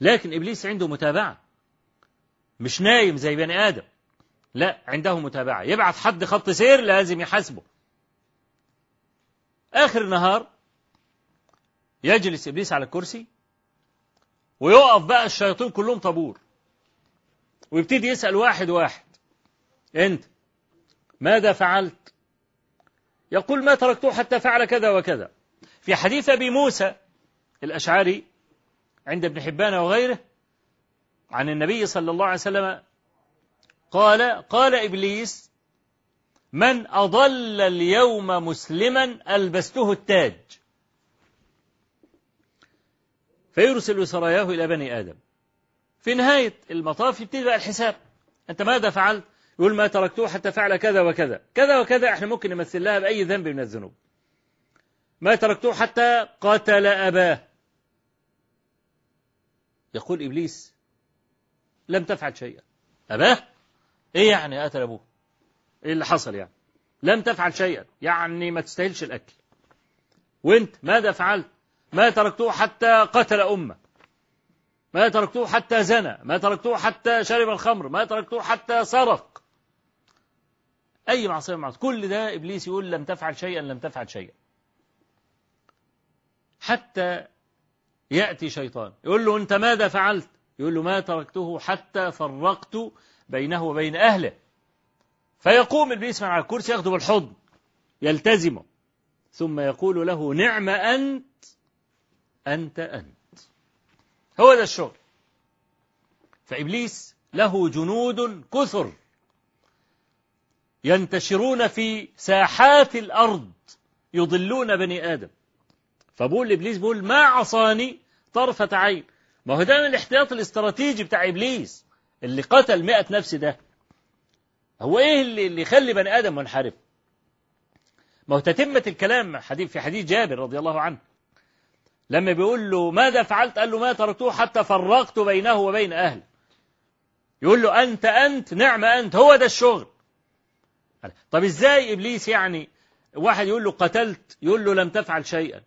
لكن إبليس عنده متابعة. مش نايم زي بني آدم. لا عنده متابعة. يبعث حد خط سير لازم يحاسبه. آخر النهار يجلس إبليس على الكرسي ويقف بقى الشياطين كلهم طابور. ويبتدي يسأل واحد واحد. أنت ماذا فعلت؟ يقول ما تركته حتى فعل كذا وكذا. في حديث أبي موسى الأشعري عند ابن حبان وغيره عن النبي صلى الله عليه وسلم قال قال إبليس من أضل اليوم مسلما ألبسته التاج. فيرسل سراياه إلى بني آدم. في نهاية المطاف يبتدي بقى الحساب. أنت ماذا فعلت؟ يقول ما تركته حتى فعل كذا وكذا. كذا وكذا إحنا ممكن نمثل لها بأي ذنب من الذنوب. ما تركته حتى قتل أباه. يقول إبليس لم تفعل شيئا. أباه؟ إيه يعني قتل أبوه؟ إيه اللي حصل يعني؟ لم تفعل شيئا. يعني ما تستاهلش الأكل. وأنت ماذا فعلت؟ ما تركته حتى قتل أمه. ما تركته حتى زنى ما تركته حتى شرب الخمر ما تركته حتى سرق. أي معصية معصية كل ده إبليس يقول لم تفعل شيئا لم تفعل شيئا. حتى يأتي شيطان. يقول له أنت ماذا فعلت؟ يقول له ما تركته حتى فرقت بينه وبين أهله. فيقوم إبليس على الكرسي ياخده بالحضن يلتزمه. ثم يقول له نعم أنت أنت أنت. هو ده الشغل. فإبليس له جنود كثر ينتشرون في ساحات الأرض يضلون بني آدم. فبقول لإبليس بقول ما عصاني طرفة عين. ما هو ده الاحتياط الاستراتيجي بتاع إبليس اللي قتل مئة نفس ده. هو إيه اللي, يخلي بني آدم منحرف؟ ما هو تتمة الكلام في حديث جابر رضي الله عنه. لما بيقول له ماذا فعلت؟ قال له ما تركته حتى فرقت بينه وبين أهل يقول له أنت أنت نعم أنت هو ده الشغل. طب إزاي إبليس يعني واحد يقول له قتلت؟ يقول له لم تفعل شيئا.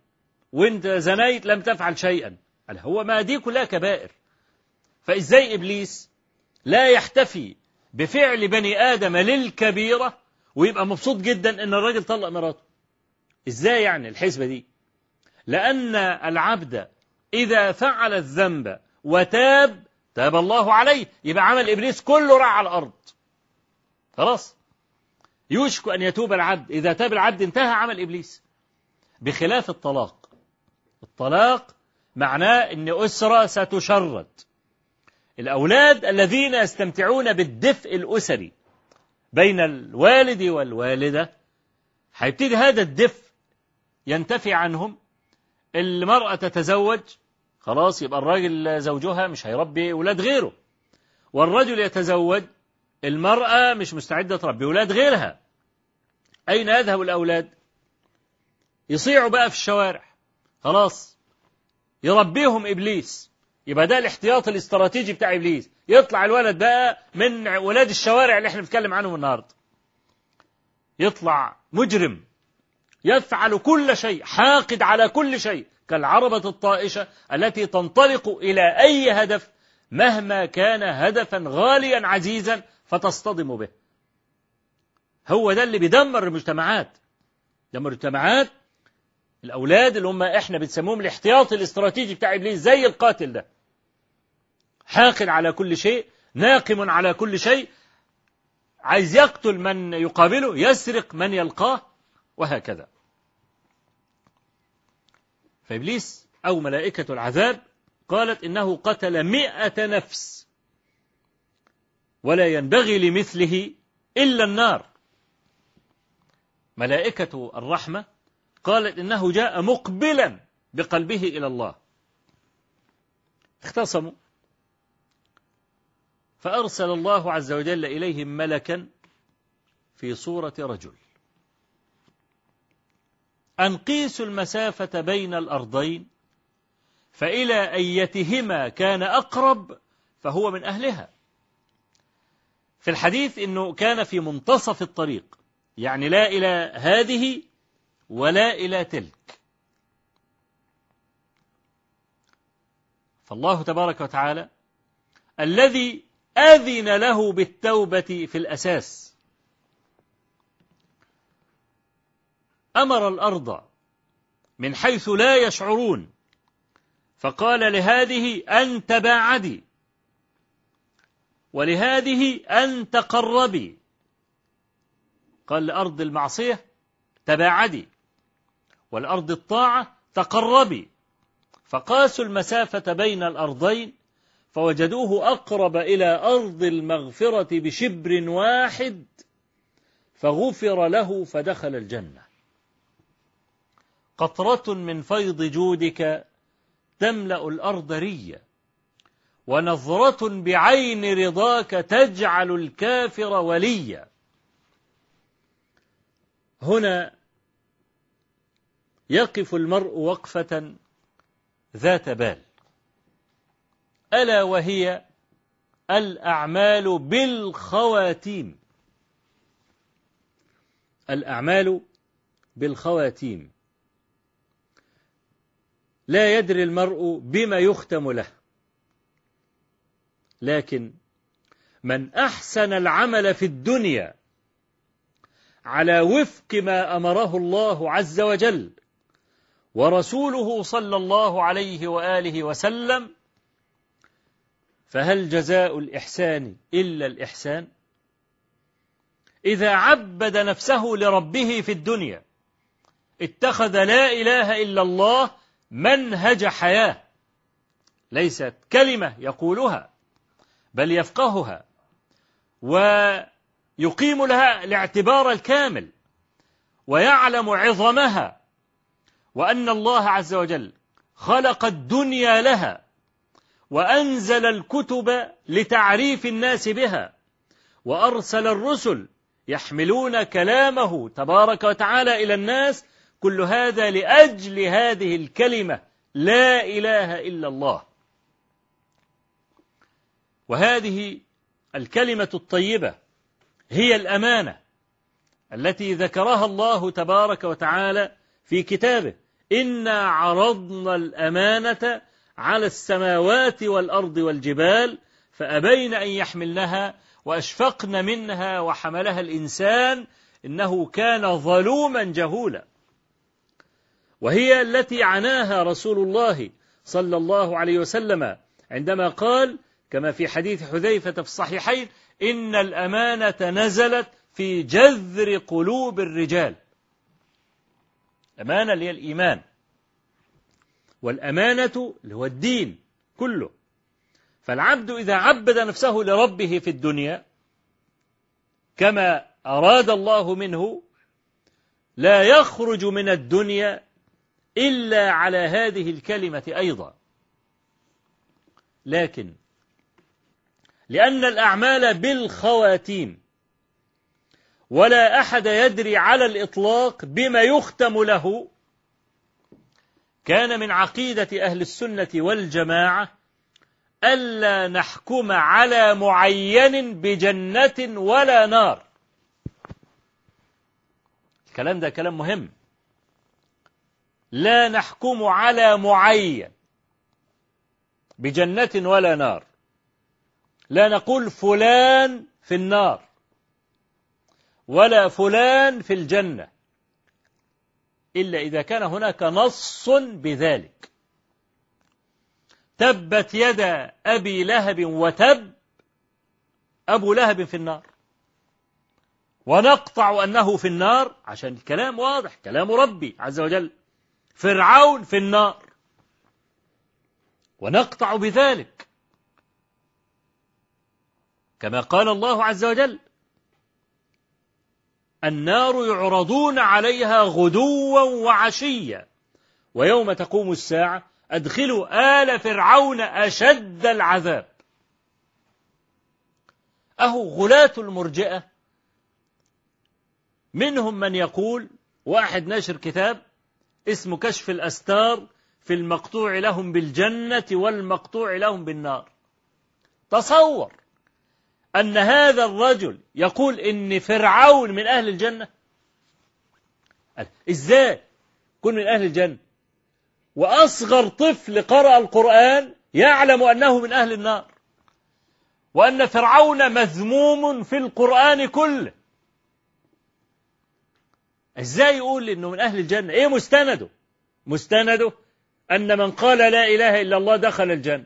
وأنت زنيت؟ لم تفعل شيئا. هو ما دي كلها كبائر. فإزاي إبليس لا يحتفي بفعل بني آدم للكبيرة ويبقى مبسوط جدا إن الراجل طلق مراته؟ إزاي يعني الحسبة دي؟ لأن العبد إذا فعل الذنب وتاب تاب الله عليه يبقى عمل إبليس كله راح على الأرض. خلاص؟ يوشك أن يتوب العبد. إذا تاب العبد انتهى عمل إبليس. بخلاف الطلاق. الطلاق معناه أن أسرة ستشرد. الأولاد الذين يستمتعون بالدفء الأسري بين الوالد والوالدة هيبتدي هذا الدفء ينتفي عنهم. المرأة تتزوج خلاص يبقى الراجل زوجها مش هيربي أولاد غيره. والرجل يتزوج المرأة مش مستعدة تربي أولاد غيرها. أين يذهب الأولاد؟ يصيعوا بقى في الشوارع. خلاص يربيهم إبليس. يبقى ده الاحتياط الاستراتيجي بتاع إبليس. يطلع الولد بقى من ولاد الشوارع اللي إحنا بنتكلم عنهم النهارده. يطلع مجرم. يفعل كل شيء حاقد على كل شيء كالعربة الطائشة التي تنطلق إلى أي هدف مهما كان هدفا غاليا عزيزا فتصطدم به. هو ده اللي بيدمر المجتمعات. دمر المجتمعات الأولاد اللي هم إحنا بنسموهم الاحتياطي الاستراتيجي بتاع إبليس زي القاتل ده. حاقد على كل شيء ناقم على كل شيء عايز يقتل من يقابله يسرق من يلقاه وهكذا. فإبليس أو ملائكة العذاب قالت إنه قتل مئة نفس ولا ينبغي لمثله إلا النار. ملائكة الرحمة قالت إنه جاء مقبلا بقلبه إلى الله. اختصموا. فأرسل الله عز وجل إليهم ملكا في صورة رجل. أن قيسوا المسافة بين الأرضين فإلى أيتهما كان أقرب فهو من أهلها. في الحديث أنه كان في منتصف الطريق يعني لا إلى هذه ولا إلى تلك. فالله تبارك وتعالى الذي أذن له بالتوبة في الأساس أمر الأرض من حيث لا يشعرون. فقال لهذه أن تباعدي ولهذه أن تقربي. قال لأرض المعصية تباعدي والأرض الطاعة تقربي. فقاسوا المسافة بين الأرضين فوجدوه أقرب إلى أرض المغفرة بشبر واحد فغفر له فدخل الجنة. قطرة من فيض جودك تملأ الأرض ريا ونظرة بعين رضاك تجعل الكافر وليا. هنا يقف المرء وقفة ذات بال. ألا وهي الأعمال بالخواتيم. الأعمال بالخواتيم. لا يدري المرء بما يختم له. لكن من أحسن العمل في الدنيا على وفق ما أمره الله عز وجل ورسوله صلى الله عليه وآله وسلم فهل جزاء الإحسان إلا الإحسان؟ إذا عبد نفسه لربه في الدنيا اتخذ لا إله إلا الله منهج حياة. ليست كلمة يقولها بل يفقهها ويقيم لها الاعتبار الكامل ويعلم عظمها وأن الله عز وجل خلق الدنيا لها وأنزل الكتب لتعريف الناس بها وأرسل الرسل يحملون كلامه تبارك وتعالى إلى الناس كل هذا لأجل هذه الكلمة لا إله إلا الله. وهذه الكلمة الطيبة هي الأمانة التي ذكرها الله تبارك وتعالى في كتابه. إنا عرضنا الأمانة على السماوات والأرض والجبال فأبين أن يحملنها وأشفقن منها وحملها الإنسان إنه كان ظلوما جهولا. وهي التي عناها رسول الله صلى الله عليه وسلم عندما قال كما في حديث حذيفة في الصحيحين إن الأمانة نزلت في جذر قلوب الرجال. أمانة اللي هي الإيمان. والأمانة اللي هو الدين كله. فالعبد إذا عبد نفسه لربه في الدنيا كما أراد الله منه لا يخرج من الدنيا إلا على هذه الكلمة أيضا. لكن لأن الأعمال بالخواتيم ولا أحد يدري على الإطلاق بما يختم له كان من عقيدة أهل السنة والجماعة ألا نحكم على معين بجنة ولا نار. الكلام ده كلام مهم. لا نحكم على معين بجنة ولا نار. لا نقول فلان في النار ولا فلان في الجنة إلا إذا كان هناك نص بذلك. تبت يد أبي لهب وتب أبو لهب في النار. ونقطع أنه في النار عشان الكلام واضح كلام ربي عز وجل. فرعون في النار. ونقطع بذلك. كما قال الله عز وجل النار يعرضون عليها غدوا وعشيا ويوم تقوم الساعة أدخلوا آل فرعون أشد العذاب. أهو غلاة المرجئة. منهم من يقول واحد ناشر كتاب اسمه كشف الأستار في المقطوع لهم بالجنة والمقطوع لهم بالنار. تصور أن هذا الرجل يقول إن فرعون من أهل الجنة؟ إزاي كن من أهل الجنة؟ وأصغر طفل قرأ القرآن يعلم أنه من أهل النار. وأن فرعون مذموم في القرآن كله. إزاي يقول إنه من أهل الجنة؟ إيه مستنده؟ مستنده أن من قال لا إله إلا الله دخل الجنة.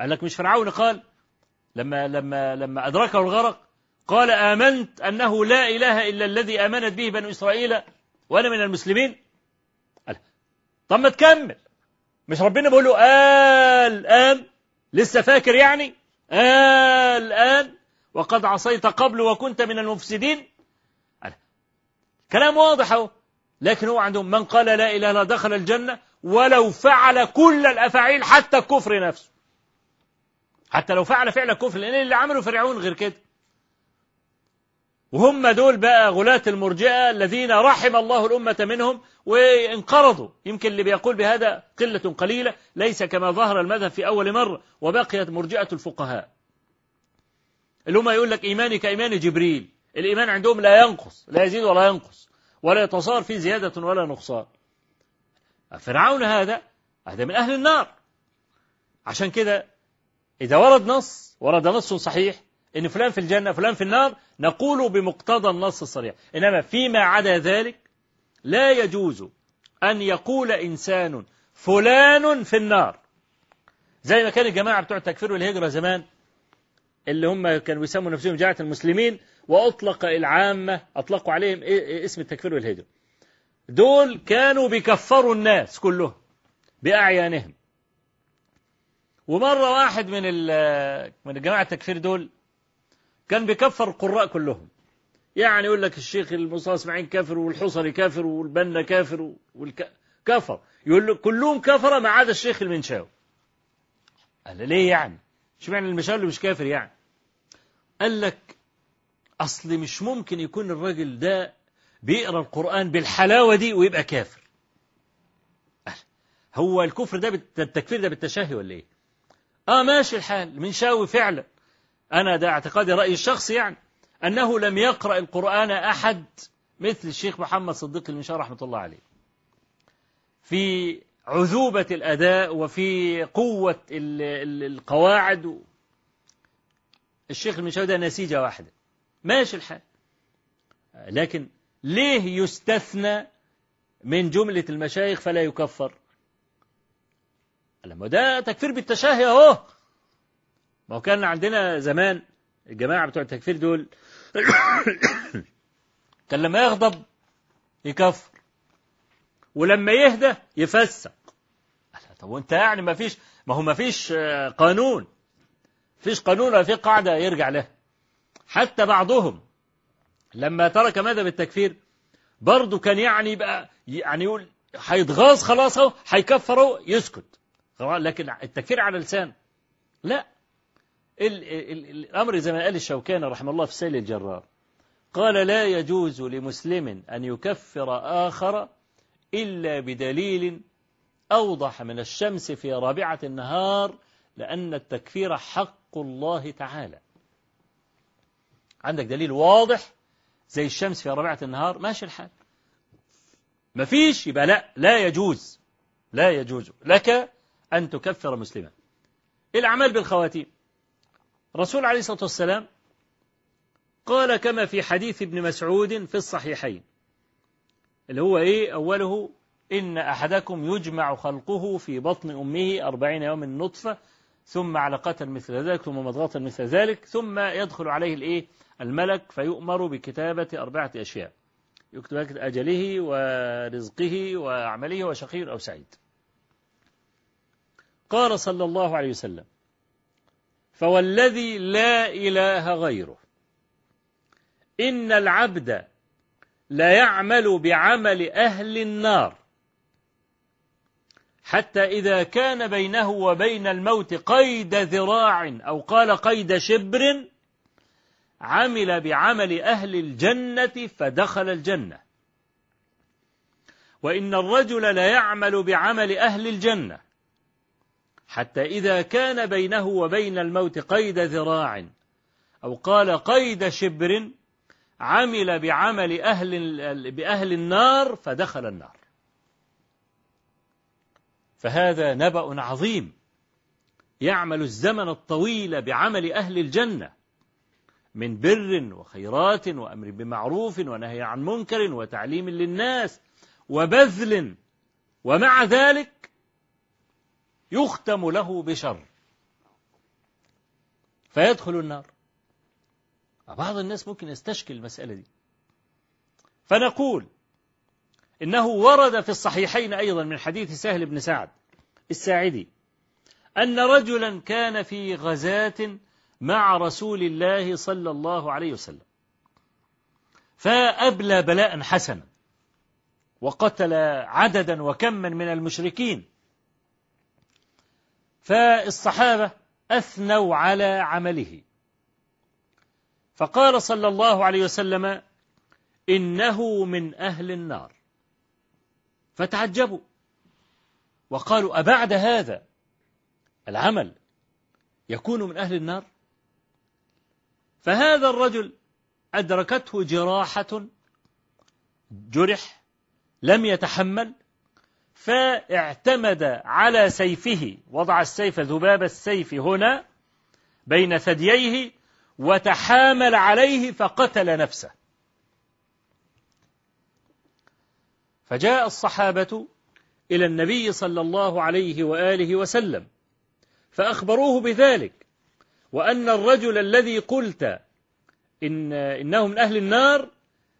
قال لك مش فرعون قال لما لما لما أدركه الغرق قال آمنت أنه لا إله إلا الذي آمنت به بنو إسرائيل وأنا من المسلمين. قال طب ما تكمل. مش ربنا بيقول له آه الان لسه فاكر يعني؟ آه الان وقد عصيت قبل وكنت من المفسدين. كلام واضح أهو. لكن هو عندهم من قال لا إلا الله دخل الجنة ولو فعل كل الأفاعيل حتى الكفر نفسه. حتى لو فعل فعل الكفر لأن اللي عمله فرعون غير كده. وهم دول بقى غلاة المرجئة الذين رحم الله الأمة منهم وانقرضوا. يمكن اللي بيقول بهذا قلة قليلة ليس كما ظهر المذهب في أول مرة وبقيت مرجئة الفقهاء. اللي هم يقول لك إيماني كإيمان جبريل. الإيمان عندهم لا ينقص لا يزيد ولا ينقص ولا يتصار فيه زيادة ولا نقصان. فرعون هذا هذا من أهل النار. عشان كده إذا ورد نص ورد نص صحيح إن فلان في الجنة فلان في النار نقول بمقتضى النص الصريح. إنما فيما عدا ذلك لا يجوز أن يقول إنسان فلان في النار. زي ما كان الجماعة بتوع التكفير والهجرة زمان اللي هم كانوا بيسموا نفسهم جماعة المسلمين وأطلق العامة أطلقوا عليهم اسم التكفير والهجرة. دول كانوا بيكفروا الناس كلهم بأعيانهم. ومرة واحد من من الجماعة التكفير دول كان بيكفر القراء كلهم. يعني يقول لك الشيخ المصطفى اسماعيل كافر والحصري كافر والبنا كافر والك... كفر. يقول له كلهم كفرة ما عدا الشيخ المنشاوي. قال ليه يعني؟ اشمعنى المنشاوي مش كافر يعني؟ قال لك أصل مش ممكن يكون الراجل ده بيقرأ القرآن بالحلاوة دي ويبقى كافر. هو الكفر ده. التكفير ده بالتشهي ولا إيه؟ آه ماشي الحال منشاوي فعلا. أنا ده اعتقادي رأيي الشخصي يعني. أنه لم يقرأ القرآن أحد مثل الشيخ محمد صديق المنشاوي رحمة الله عليه. في عذوبة الأداء وفي قوة القواعد الشيخ المنشاوي ده نسيجة واحدة. ماشي الحال. لكن ليه يستثنى من جملة المشايخ فلا يكفر؟ لما ده تكفير بالتشهي أهو. ما هو كان عندنا زمان الجماعة بتوع التكفير دول كان لما يغضب يكفر ولما يهدى يفسق. طب وانت يعني ما فيش ما هو ما فيش قانون. فيش قانون ولا في قاعدة يرجع له. حتى بعضهم. لما ترك ماذا بالتكفير؟ برضه كان يعني يبقى يعني يقول هيتغاظ خلاص أهو هيكفر يسكت. لكن التكفير على لسان. لا. ال ال الأمر زي ما قال الشوكاني رحمه الله في سيل الجرار. قال لا يجوز لمسلم أن يكفر آخر إلا بدليل أوضح من الشمس في رابعة النهار لأن التكفير حق الله تعالى. عندك دليل واضح زي الشمس في رابعة النهار ماشي الحال. مفيش يبقى لا لا يجوز لا يجوز لك أن تكفر مسلما. الأعمال بالخواتيم؟ رسول عليه الصلاة والسلام قال كما في حديث ابن مسعود في الصحيحين اللي هو إيه؟ أوله إن أحدكم يجمع خلقه في بطن أمه أربعين يوم نطفة ثم علقة مثل ذلك ثم مضغة مثل ذلك ثم يدخل عليه الإيه؟ الملك فيؤمر بكتابة أربعة أشياء. يكتب أجله ورزقه وعمله وشقي أو سعيد. قال صلى الله عليه وسلم فوالذي لا إله غيره إن العبد لا يعمل بعمل أهل النار. حتى إذا كان بينه وبين الموت قيد ذراع أو قال قيد شبر عمل بعمل أهل الجنة فدخل الجنة. وإن الرجل لا يعمل بعمل أهل الجنة. حتى إذا كان بينه وبين الموت قيد ذراع أو قال قيد شبر عمل بعمل أهل بأهل النار فدخل النار. فهذا نبأ عظيم. يعمل الزمن الطويل بعمل أهل الجنة من بر وخيرات وأمر بمعروف ونهي عن منكر وتعليم للناس وبذل. ومع ذلك يختم له بشر. فيدخل النار. بعض الناس ممكن يستشكل المسألة دي. فنقول إنه ورد في الصحيحين أيضا من حديث سهل بن سعد الساعدي أن رجلا كان في غزاة مع رسول الله صلى الله عليه وسلم فأبلى بلاء حسنا وقتل عددا وكما من المشركين فالصحابة أثنوا على عمله فقال صلى الله عليه وسلم إنه من أهل النار فتعجبوا. وقالوا أبعد هذا العمل يكون من أهل النار؟ فهذا الرجل أدركته جراحة جرح لم يتحمل فاعتمد على سيفه وضع السيف ذباب السيف هنا بين ثدييه وتحامل عليه فقتل نفسه. فجاء الصحابة إلى النبي صلى الله عليه وآله وسلم فأخبروه بذلك وأن الرجل الذي قلت إن إنه من أهل النار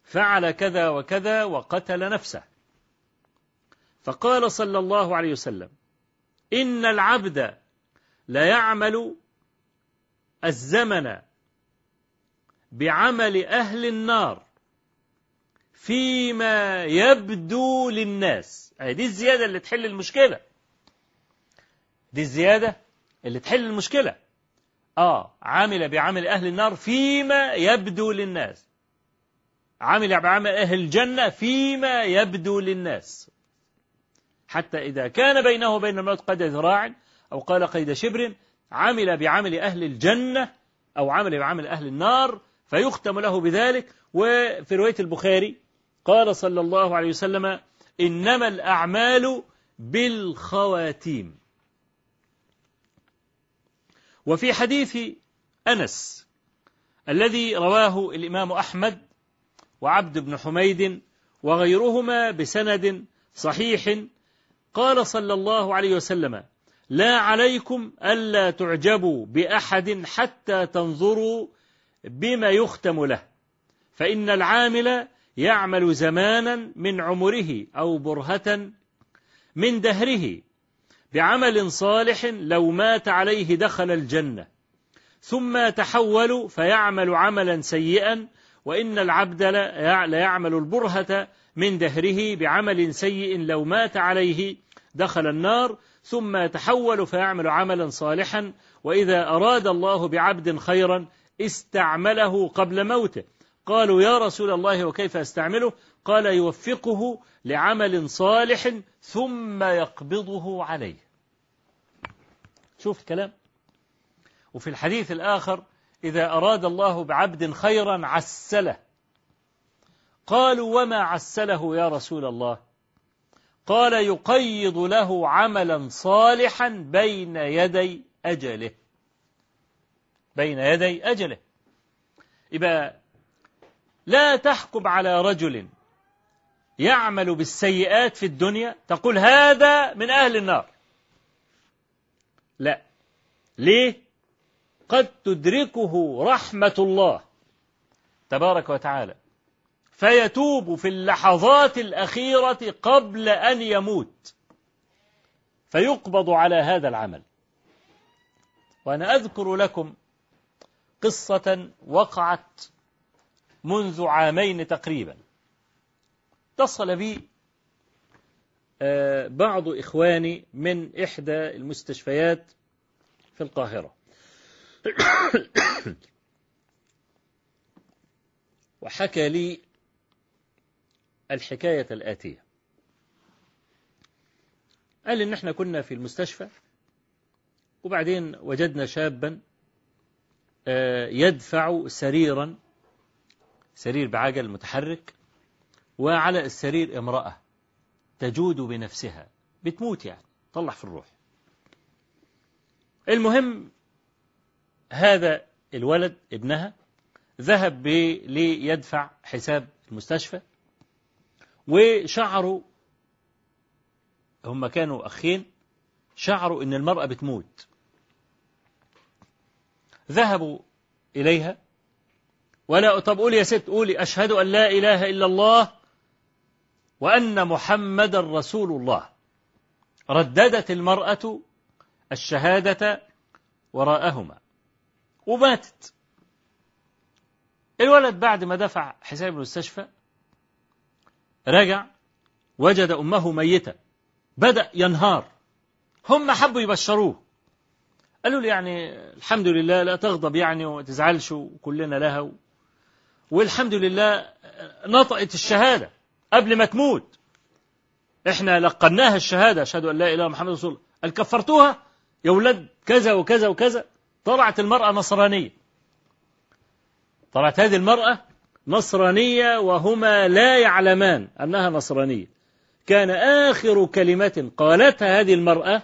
فعل كذا وكذا وقتل نفسه. فقال صلى الله عليه وسلم إن العبد لا يعمل الزمن بعمل أهل النار فيما يبدو للناس. أهي دي الزيادة اللي تحل المشكلة. دي الزيادة اللي تحل المشكلة. آه عمل بعمل أهل النار فيما يبدو للناس. عمل بعمل أهل الجنة فيما يبدو للناس. حتى إذا كان بينه وبين الموت قد ذراع أو قال قيد شبر عمل بعمل أهل الجنة أو عمل بعمل أهل النار فيختم له بذلك. وفي رواية البخاري قال صلى الله عليه وسلم إنما الأعمال بالخواتيم. وفي حديث أنس الذي رواه الإمام أحمد وعبد بن حميد وغيرهما بسند صحيح قال صلى الله عليه وسلم لا عليكم ألا تعجبوا بأحد حتى تنظروا بما يختم له فإن العامل يعمل زمانا من عمره أو برهة من دهره بعمل صالح لو مات عليه دخل الجنة. ثم تحول فيعمل عملا سيئا وإن العبد ليعمل البرهة من دهره بعمل سيء لو مات عليه دخل النار. ثم يتحول فيعمل عملا صالحا وإذا أراد الله بعبد خيرا استعمله قبل موته. قالوا يا رسول الله وكيف أستعمله؟ قال يوفقه لعمل صالح ثم يقبضه عليه. شوف الكلام. وفي الحديث الآخر إذا أراد الله بعبد خيرا عسله. قالوا وما عسله يا رسول الله؟ قال يقيض له عملا صالحا بين يدي أجله. بين يدي أجله. يبقى لا تحكم على رجل يعمل بالسيئات في الدنيا تقول هذا من أهل النار. لا. ليه؟ قد تدركه رحمة الله تبارك وتعالى فيتوب في اللحظات الأخيرة قبل أن يموت فيقبض على هذا العمل. وأنا أذكر لكم قصة وقعت منذ عامين تقريبا. اتصل بي بعض إخواني من إحدى المستشفيات في القاهرة. وحكى لي الحكاية الآتية. قال إن إحنا كنا في المستشفى وبعدين وجدنا شابا يدفع سريرا سرير بعجل متحرك وعلى السرير امرأة تجود بنفسها بتموت يعني طلع في الروح. المهم هذا الولد ابنها ذهب ليدفع حساب المستشفى وشعروا هم كانوا أخين شعروا أن المرأة بتموت. ذهبوا إليها ولا طب قولي يا ست قولي أشهد أن لا إله إلا الله وأن محمد رسول الله. رددت المرأة الشهادة وراءهما. وماتت. الولد بعد ما دفع حساب المستشفى رجع وجد أمه ميتة. بدأ ينهار. هم حبوا يبشروه. قالوا له يعني الحمد لله لا تغضب يعني وما تزعلش وكلنا لها والحمد لله نطقت الشهادة قبل ما تموت. إحنا لقناها الشهادة أشهد أن لا إله إلا محمد رسول الله. قال كفرتوها؟ يا ولاد كذا وكذا وكذا. طلعت المرأة نصرانية. طلعت هذه المرأة نصرانية وهما لا يعلمان أنها نصرانية. كان آخر كلمة قالتها هذه المرأة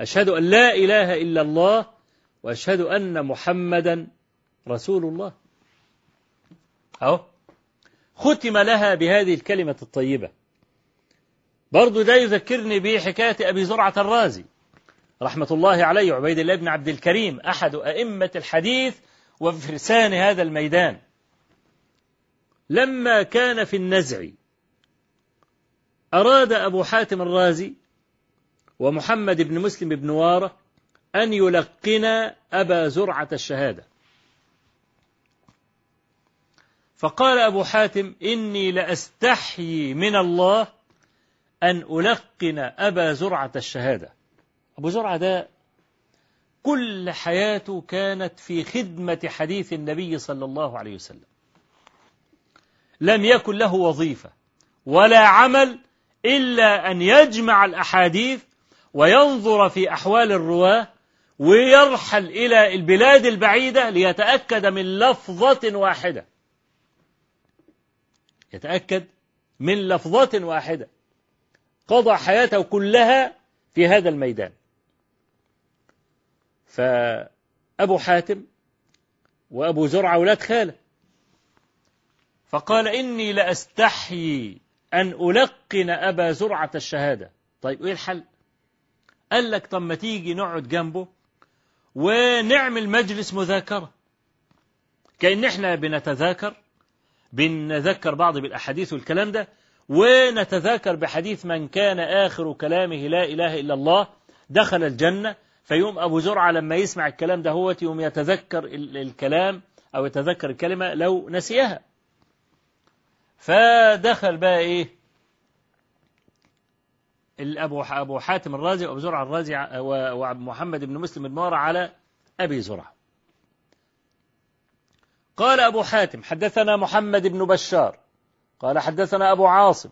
أشهد أن لا إله إلا الله وأشهد أن محمدا رسول الله. أهو. ختم لها بهذه الكلمة الطيبة. برضو ده يذكرني بحكاية أبي زرعة الرازي. رحمة الله عليه عبيد الله بن عبد الكريم أحد أئمة الحديث وفرسان هذا الميدان. لما كان في النزع أراد أبو حاتم الرازي ومحمد بن مسلم بن وارة أن يلقن أبا زرعة الشهادة. فقال أبو حاتم إني لأستحيي من الله أن ألقن أبا زرعة الشهادة. أبو زرعة ده كل حياته كانت في خدمة حديث النبي صلى الله عليه وسلم. لم يكن له وظيفة ولا عمل إلا أن يجمع الأحاديث وينظر في أحوال الرواة ويرحل إلى البلاد البعيدة ليتأكد من لفظة واحدة. يتأكد من لفظة واحدة قضى حياته كلها في هذا الميدان. فأبو حاتم وأبو زرعة أولاد خالة فقال إني لأستحيي أن ألقن أبا زرعة الشهادة. طيب إيه الحل؟ قال لك طب ما تيجي نقعد جنبه ونعمل مجلس مذاكرة. كأن إحنا بنتذاكر بنذكر بعض بالأحاديث والكلام ده ونتذاكر بحديث من كان آخر كلامه لا إله إلا الله دخل الجنة فيوم أبو زرعة لما يسمع الكلام ده هو يوم يتذكر الكلام أو يتذكر الكلمة لو نسيها. فدخل بقى إيه؟ الأبو أبو حاتم الرازي وأبو زرعة الرازي ومحمد بن مسلم المارة على أبي زرعة. قال أبو حاتم حدثنا محمد بن بشار. قال حدثنا أبو عاصم.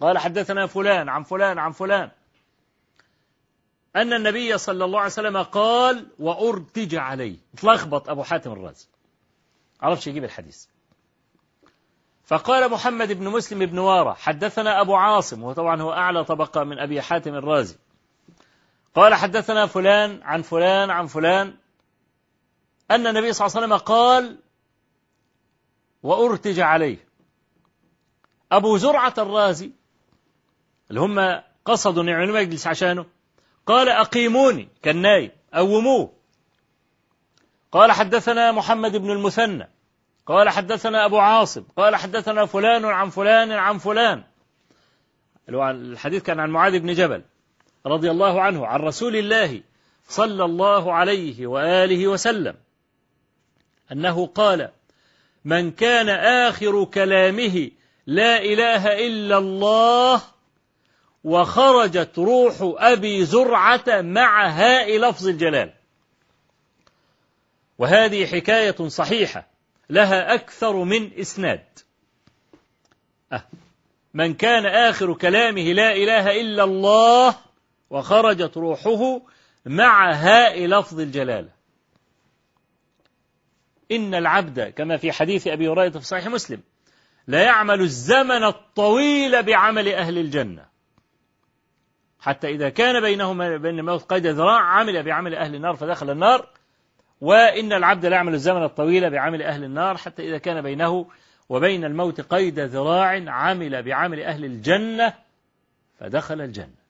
قال حدثنا فلان عن فلان عن فلان. أن النبي صلى الله عليه وسلم قال وأرتج عليه. تلخبط أبو حاتم الرازي. عرفش يجيب الحديث؟ فقال محمد بن مسلم بن وارة حدثنا أبو عاصم. وطبعا هو أعلى طبقة من أبي حاتم الرازي. قال حدثنا فلان عن فلان عن فلان. أن النبي صلى الله عليه وسلم قال وأرتج عليه. أبو زرعة الرازي اللي هم قصدوا يعملوا مجلس عشانه قال أقيموني كان نايم قوموه قال حدثنا محمد بن المثنى قال حدثنا أبو عاصم قال حدثنا فلان عن فلان عن فلان. الحديث كان عن معاذ بن جبل رضي الله عنه عن رسول الله صلى الله عليه وآله وسلم. أنه قال من كان آخر كلامه لا إله إلا الله وخرجت روح أبي زرعة مع هاء لفظ الجلال. وهذه حكاية صحيحة لها أكثر من إسناد. أه. من كان آخر كلامه لا إله إلا الله وخرجت روحه مع هاء لفظ الجلالة إن العبد كما في حديث أبي هريرة في صحيح مسلم لا يعمل الزمن الطويل بعمل أهل الجنة. حتى إذا كان بينهما بين الموت قيد ذراع عمل بعمل أهل النار فدخل النار. وإن العبد لا يعمل الزمن الطويل بعمل أهل النار حتى إذا كان بينه وبين الموت قيد ذراع عمل بعمل أهل الجنة فدخل الجنة.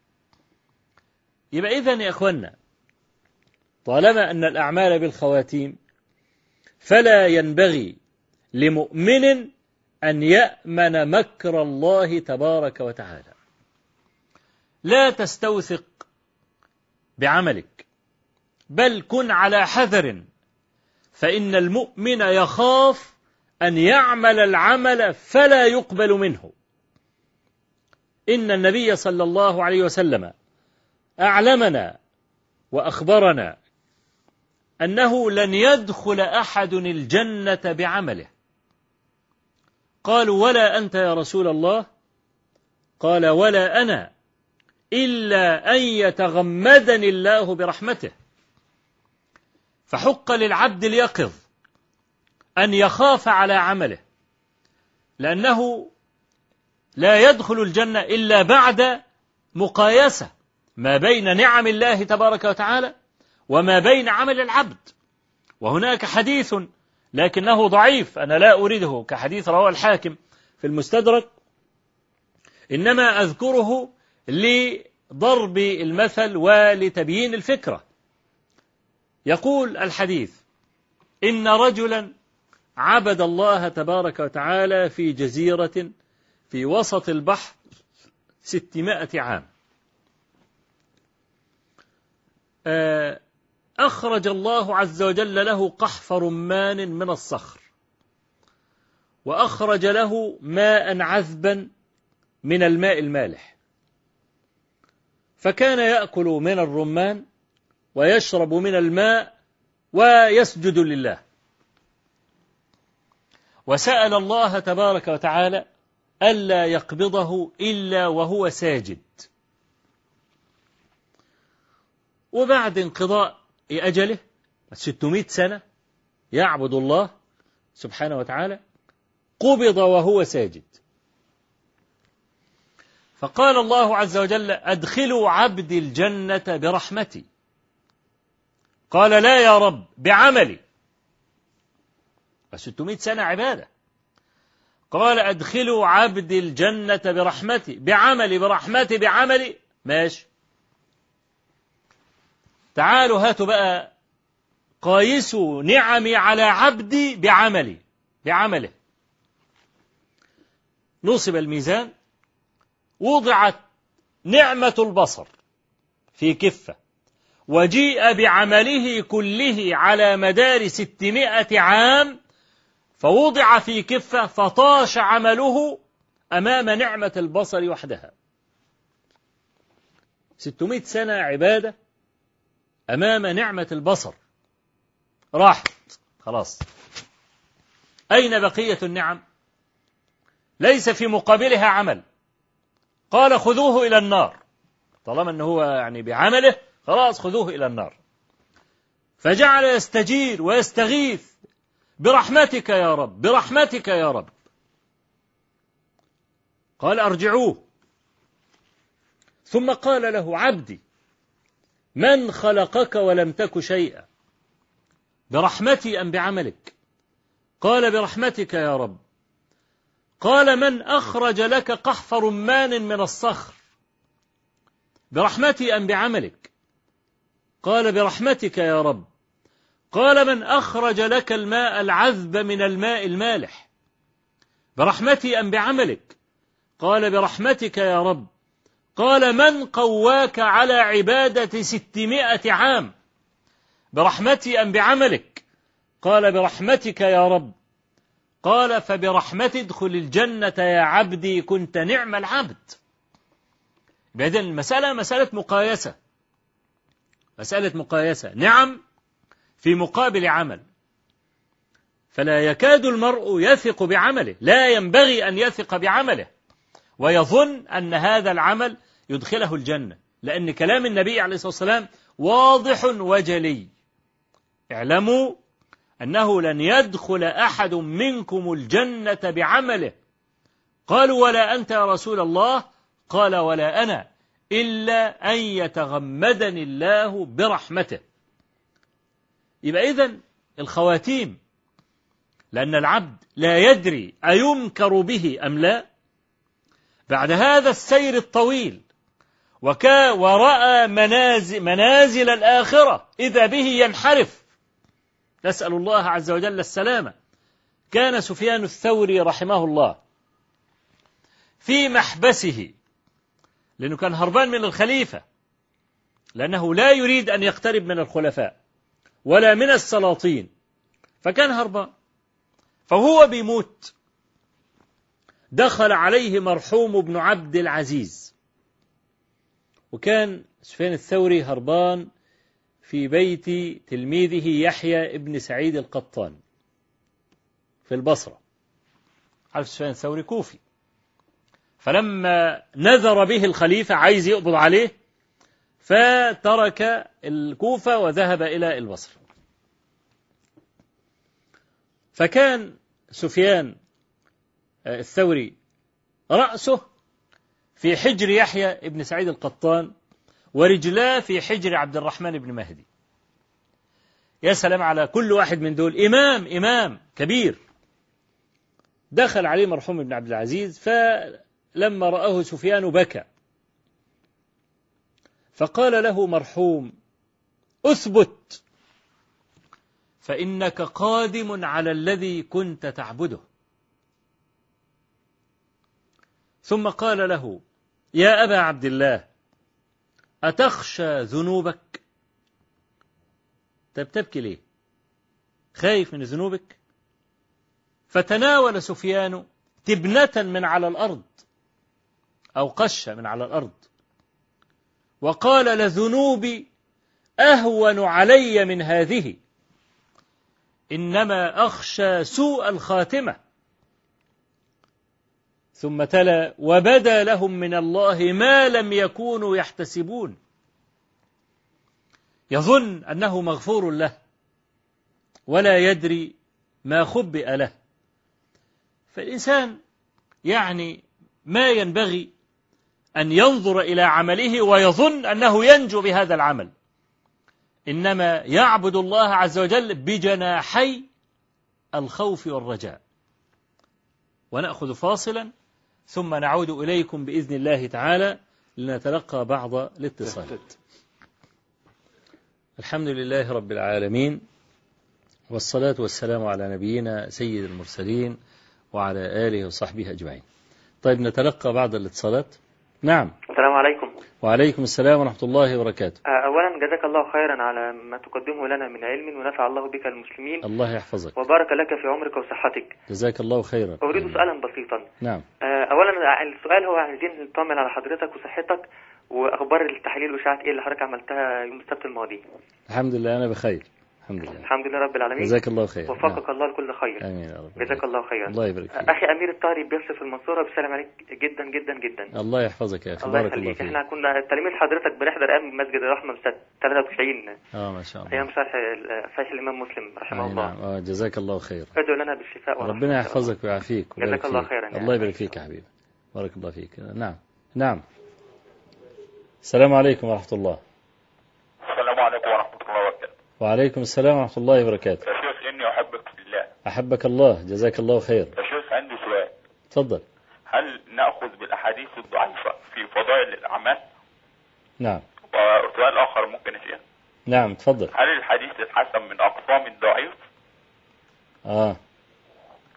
يبقى إذن يا أخوانا طالما أن الأعمال بالخواتيم فلا ينبغي لمؤمن أن يأمن مكر الله تبارك وتعالى. لا تستوثق بعملك بل كن على حذر فإن المؤمن يخاف أن يعمل العمل فلا يقبل منه. إن النبي صلى الله عليه وسلم أعلمنا وأخبرنا أنه لن يدخل أحد الجنة بعمله. قالوا ولا أنت يا رسول الله؟ قال ولا أنا إلا أن يتغمدني الله برحمته. فحق للعبد اليقظ أن يخاف على عمله لأنه لا يدخل الجنة إلا بعد مقايسة ما بين نعم الله تبارك وتعالى وما بين عمل العبد. وهناك حديث لكنه ضعيف أنا لا أريده كحديث رواه الحاكم في المستدرك. إنما أذكره لضرب المثل ولتبيين الفكرة. يقول الحديث إن رجلا عبد الله تبارك وتعالى في جزيرة في وسط البحر ستمائة عام. أخرج الله عز وجل له قحف رمان من الصخر وأخرج له ماء عذبا من الماء المالح فكان يأكل من الرمان ويشرب من الماء ويسجد لله. وسأل الله تبارك وتعالى ألا يقبضه إلا وهو ساجد. وبعد انقضاء أجله؟ 600 سنة يعبد الله سبحانه وتعالى. قبض وهو ساجد. فقال الله عز وجل أدخلوا عبدي الجنة برحمتي. قال لا يا رب بعملي. 600 سنة عبادة. قال أدخلوا عبدي الجنة برحمتي بعملي برحمتي بعملي. ماشي. تعالوا هاتوا بقى قايسوا نعمي على عبدي بعملي بعمله. نصب الميزان وضعت نعمة البصر في كفة وجيء بعمله كله على مدار ستمائة عام فوضع في كفة فطاش عمله أمام نعمة البصر وحدها. ستمائة سنة عبادة أمام نعمة البصر. راحت. خلاص. أين بقية النعم؟ ليس في مقابلها عمل. قال خذوه إلى النار. طالما أنه هو يعني بعمله خلاص خذوه إلى النار. فجعل يستجير ويستغيث. برحمتك يا رب برحمتك يا رب. قال أرجعوه. ثم قال له عبدي من خلقك ولم تك شيئا؟ برحمتي أم بعملك؟ قال برحمتك يا رب. قال من أخرج لك قحف رمان من الصخر؟ برحمتي أم بعملك؟ قال برحمتك يا رب. قال من أخرج لك الماء العذب من الماء المالح؟ برحمتي أم بعملك؟ قال برحمتك يا رب. قال من قواك على عبادة ستمائة عام؟ برحمتي أم بعملك؟ قال برحمتك يا رب. قال فبرحمتي ادخل الجنة يا عبدي كنت نعم العبد. بعدين المسألة مسألة مقايسة. مسألة مقايسة. نعم في مقابل عمل. فلا يكاد المرء يثق بعمله. لا ينبغي أن يثق بعمله. ويظن أن هذا العمل يدخله الجنة لأن كلام النبي عليه الصلاة والسلام واضح وجلي. اعلموا أنه لن يدخل أحد منكم الجنة بعمله. قالوا ولا أنت يا رسول الله؟ قال ولا أنا إلا أن يتغمدني الله برحمته. يبقى إذن الخواتيم لأن العبد لا يدري أينكر به أم لا. بعد هذا السير الطويل وكا ورأى منازل, منازل الآخرة إذا به ينحرف. نسأل الله عز وجل السلامة. كان سفيان الثوري رحمه الله في محبسه لأنه كان هربان من الخليفة لأنه لا يريد أن يقترب من الخلفاء ولا من السلاطين فكان هربان. فهو بيموت. دخل عليه مرحوم بن عبد العزيز. وكان سفيان الثوري هربان في بيت تلميذه يحيى ابن سعيد القطان في البصرة عارف سفيان الثوري كوفي. فلما نذر به الخليفة عايز يقبض عليه فترك الكوفة وذهب إلى البصرة. فكان سفيان الثوري رأسه في حجر يحيى ابن سعيد القطان ورجلاه في حجر عبد الرحمن بن مهدي. يا سلام على كل واحد من دول. إمام إمام كبير. دخل عليه مرحوم ابن عبد العزيز فلما رآه سفيان بكى. فقال له مرحوم أثبت فإنك قادم على الذي كنت تعبده. ثم قال له يا أبا عبد الله أتخشى ذنوبك؟ طب تبكي ليه؟ خايف من ذنوبك؟ فتناول سفيان تبنة من على الأرض أو قشة من على الأرض. وقال لذنوبي أهون علي من هذه إنما أخشى سوء الخاتمة. ثم تلا وبدا لهم من الله ما لم يكونوا يحتسبون. يظن أنه مغفور له ولا يدري ما خبئ له. فالإنسان يعني ما ينبغي أن ينظر إلى عمله ويظن أنه ينجو بهذا العمل. إنما يعبد الله عز وجل بجناحي الخوف والرجاء. ونأخذ فاصلا ثم نعود إليكم بإذن الله تعالى لنتلقى بعض الاتصالات الحمد لله رب العالمين والصلاة والسلام على نبينا سيد المرسلين وعلى آله وصحبه أجمعين. طيب نتلقى بعض الاتصالات؟ نعم. السلام عليكم. وعليكم السلام ورحمة الله وبركاته. آه، أولا جزاك الله خيرا على ما تقدمه لنا من علم ونفع الله بك المسلمين. الله يحفظك. وبارك لك في عمرك وصحتك. جزاك الله خيرا. أريد سؤالا بسيطا. نعم. آه، أولا السؤال هو عايزين نطمن على حضرتك وصحتك وأخبار التحاليل والإشاعات إيه اللي حضرتك عملتها يوم السبت الماضي؟ الحمد لله أنا بخير. الحمد لله. الحمد لله رب العالمين. جزاك الله خير. وفقك الله لكل خير. نعم. آمين يا رب. جزاك الله خيرا. الله يبارك فيك. أخي أمير الطاهري بيصف في المنصورة بيسلم عليك جدا جدا جدا. الله يحفظك يا أخي. الله بارك الله فيك. إحنا كنا تلاميذ حضرتك بنحضر أيام مسجد الرحمة سنة 93 آه ما شاء الله. أيام شرح صحيح الإمام مسلم رحمه الله. نعم آه جزاك الله خير. ادعو لنا بالشفاء ربنا الله. يحفظك ويعافيك. جزاك الله. خيرا الله. يبارك فيك يا حبيبي. بارك الله فيك. نعم. نعم. السلام عليكم ورحمة الله. السلام عليكم وعليكم السلام ورحمة الله وبركاته. يا شيخ إني أحبك في الله. أحبك الله. جزاك الله خير. يا شيخ عندي سؤال. تفضل. هل نأخذ بالأحاديث الضعيفة في فضائل الأعمال؟ نعم. وسؤال آخر ممكن شيخ. نعم تفضل. هل الحديث الحسن من أقسام الضعيف؟ آه.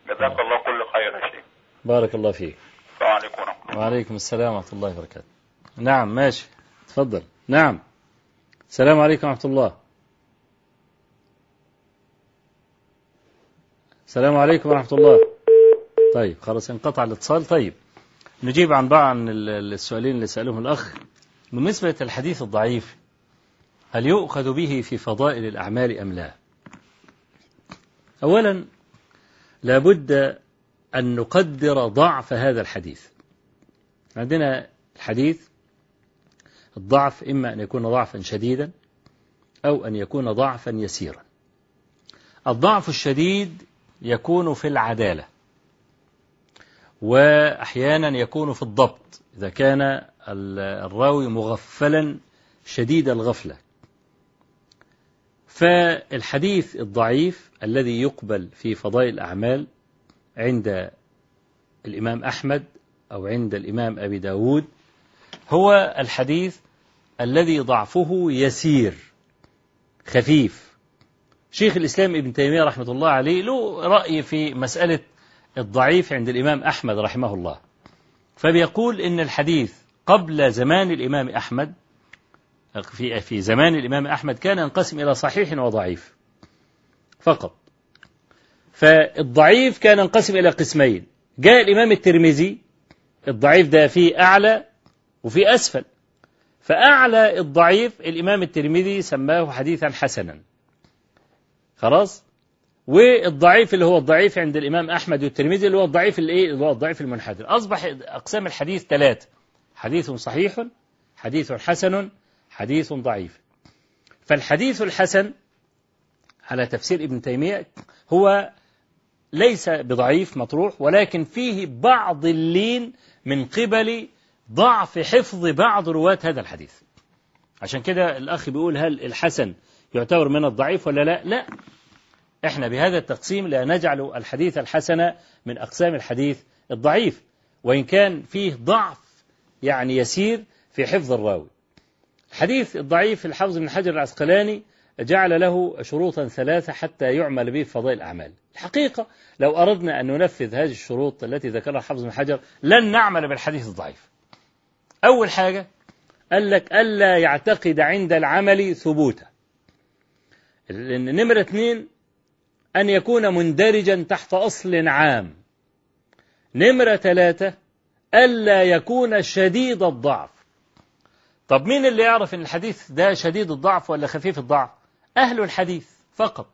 جزاك الله كل خير يا شيخ. بارك الله فيك. السلام عليكم ورحمة الله. وعليكم السلام ورحمة الله وبركاته. نعم ماشي. تفضل. نعم. السلام عليكم ورحمة الله. السلام عليكم ورحمة الله. طيب خلاص انقطع الاتصال. طيب نجيب عن بعض عن ال- السؤالين اللي سألهم الأخ. بالنسبة للحديث الضعيف هل يؤخذ به في فضائل الأعمال أم لا؟ أولا لابد أن نقدر ضعف هذا الحديث. عندنا الحديث الضعف إما أن يكون ضعفا شديدا أو أن يكون ضعفا يسيرا. الضعف الشديد يكون في العدالة. وأحيانا يكون في الضبط إذا كان ال- الراوي مغفلا شديد الغفلة. فالحديث الضعيف الذي يقبل في فضائل الأعمال عند الإمام أحمد أو عند الإمام أبي داود هو الحديث الذي ضعفه يسير خفيف. شيخ الإسلام ابن تيمية رحمة الله عليه له رأي في مسألة الضعيف عند الإمام أحمد رحمه الله. فبيقول إن الحديث قبل زمان الإمام أحمد في في زمان الإمام أحمد كان ينقسم إلى صحيح وضعيف فقط. فالضعيف كان ينقسم إلى قسمين. جاء الإمام الترمذي الضعيف ده فيه أعلى وفي أسفل. فأعلى الضعيف الإمام الترمذي سماه حديثا حسنا. خلاص؟ والضعيف اللي هو الضعيف عند الإمام أحمد والترمذي اللي هو الضعيف الإيه؟ اللي هو الضعيف المنحدر. أصبح أقسام الحديث ثلاثة حديث صحيح حديث حسن حديث ضعيف. فالحديث الحسن على تفسير ابن تيمية هو ليس بضعيف مطروح ولكن فيه بعض اللين من قبل ضعف حفظ بعض رواة هذا الحديث. عشان كده الأخ بيقول هل الحسن يعتبر من الضعيف ولا لا؟ لا. إحنا بهذا التقسيم لا نجعل الحديث الحسن من أقسام الحديث الضعيف وإن كان فيه ضعف يعني يسير في حفظ الراوي. الحديث الضعيف الحافظ بن حجر العسقلاني جعل له شروطا ثلاثة حتى يعمل به في فضائل الأعمال. الحقيقة لو أردنا أن ننفذ هذه الشروط التي ذكرها الحافظ بن حجر لن نعمل بالحديث الضعيف. أول حاجة قال لك ألا يعتقد عند العمل ثبوتا. نمرة اثنين أن يكون مندرجا تحت أصل عام. نمرة ثلاثة ألا يكون شديد الضعف. طب مين اللي يعرف أن الحديث ده شديد الضعف ولا خفيف الضعف؟ أهل الحديث فقط.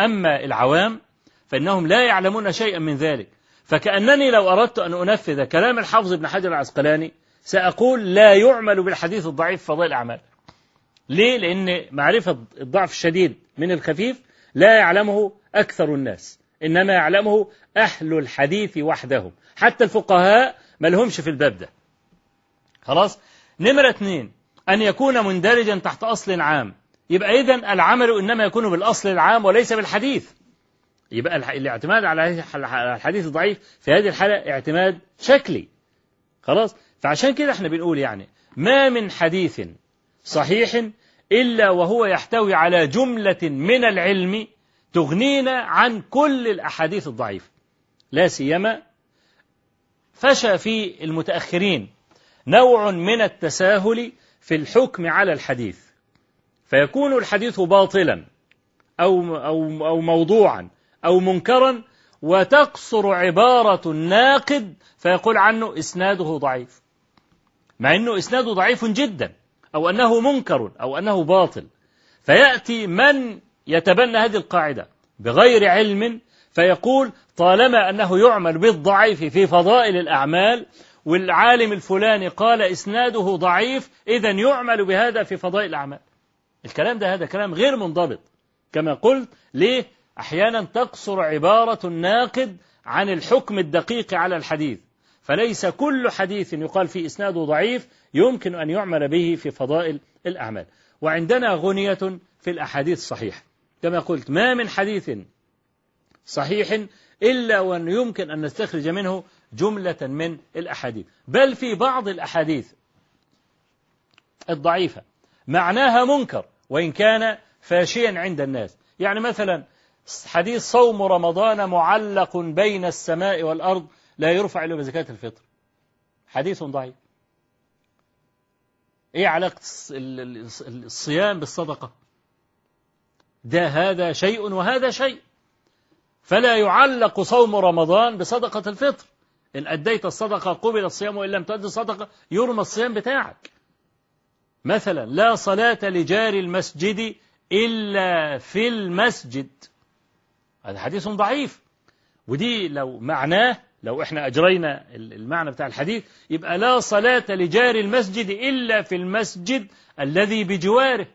أما العوام فإنهم لا يعلمون شيئا من ذلك. فكأنني لو أردت أن أنفذ كلام الحافظ ابن حجر العسقلاني سأقول لا يعمل بالحديث الضعيف فضائل الأعمال. ليه؟ لأن معرفة الضعف الشديد من الخفيف لا يعلمه أكثر الناس إنما يعلمه أهل الحديث وحدهم. حتى الفقهاء ما لهمش في الباب ده. خلاص؟ نمرة اثنين أن يكون مندرجا تحت أصل عام. يبقى إذن العمل إنما يكون بالأصل العام وليس بالحديث. يبقى الاعتماد على الحديث الضعيف في هذه الحالة اعتماد شكلي. خلاص؟ فعشان كده إحنا بنقول يعني ما من حديث صحيح إلا وهو يحتوي على جملة من العلم تغنينا عن كل الأحاديث الضعيفة. لا سيما فشى في المتأخرين نوع من التساهل في الحكم على الحديث. فيكون الحديث باطلا أو, أو, أو موضوعا أو منكرا وتقصر عبارة الناقد فيقول عنه إسناده ضعيف. مع أنه إسناده ضعيف جدا. أو أنه منكر أو أنه باطل. فيأتي من يتبنى هذه القاعدة؟ بغير علم. فيقول طالما أنه يعمل بالضعيف في فضائل الأعمال والعالم الفلاني قال إسناده ضعيف إذا يعمل بهذا في فضائل الأعمال. الكلام ده هذا كلام غير منضبط. كما قلت ليه؟ أحيانا تقصر عبارة الناقد عن الحكم الدقيق على الحديث. فليس كل حديث يقال فيه إسناده ضعيف يمكن أن يعمل به في فضائل الأعمال. وعندنا غنية في الأحاديث الصحيحة. كما قلت ما من حديث صحيح إلا وأن يمكن أن نستخرج منه جملة من الأحاديث. بل في بعض الأحاديث الضعيفة معناها منكر وإن كان فاشيا عند الناس. يعني مثلا حديث صوم رمضان معلق بين السماء والأرض لا يرفع إلا بزكاة الفطر. حديث ضعيف. إيه علاقة الصيام بالصدقة؟ ده هذا شيء وهذا شيء. فلا يعلق صوم رمضان بصدقة الفطر. إن أديت الصدقة قبل الصيام وإن لم تؤدي الصدقة يرمى الصيام بتاعك. مثلا لا صلاة لجار المسجد إلا في المسجد. هذا حديث ضعيف. ودي لو معناه لو إحنا أجرينا المعنى بتاع الحديث يبقى لا صلاة لجار المسجد إلا في المسجد الذي بجواره.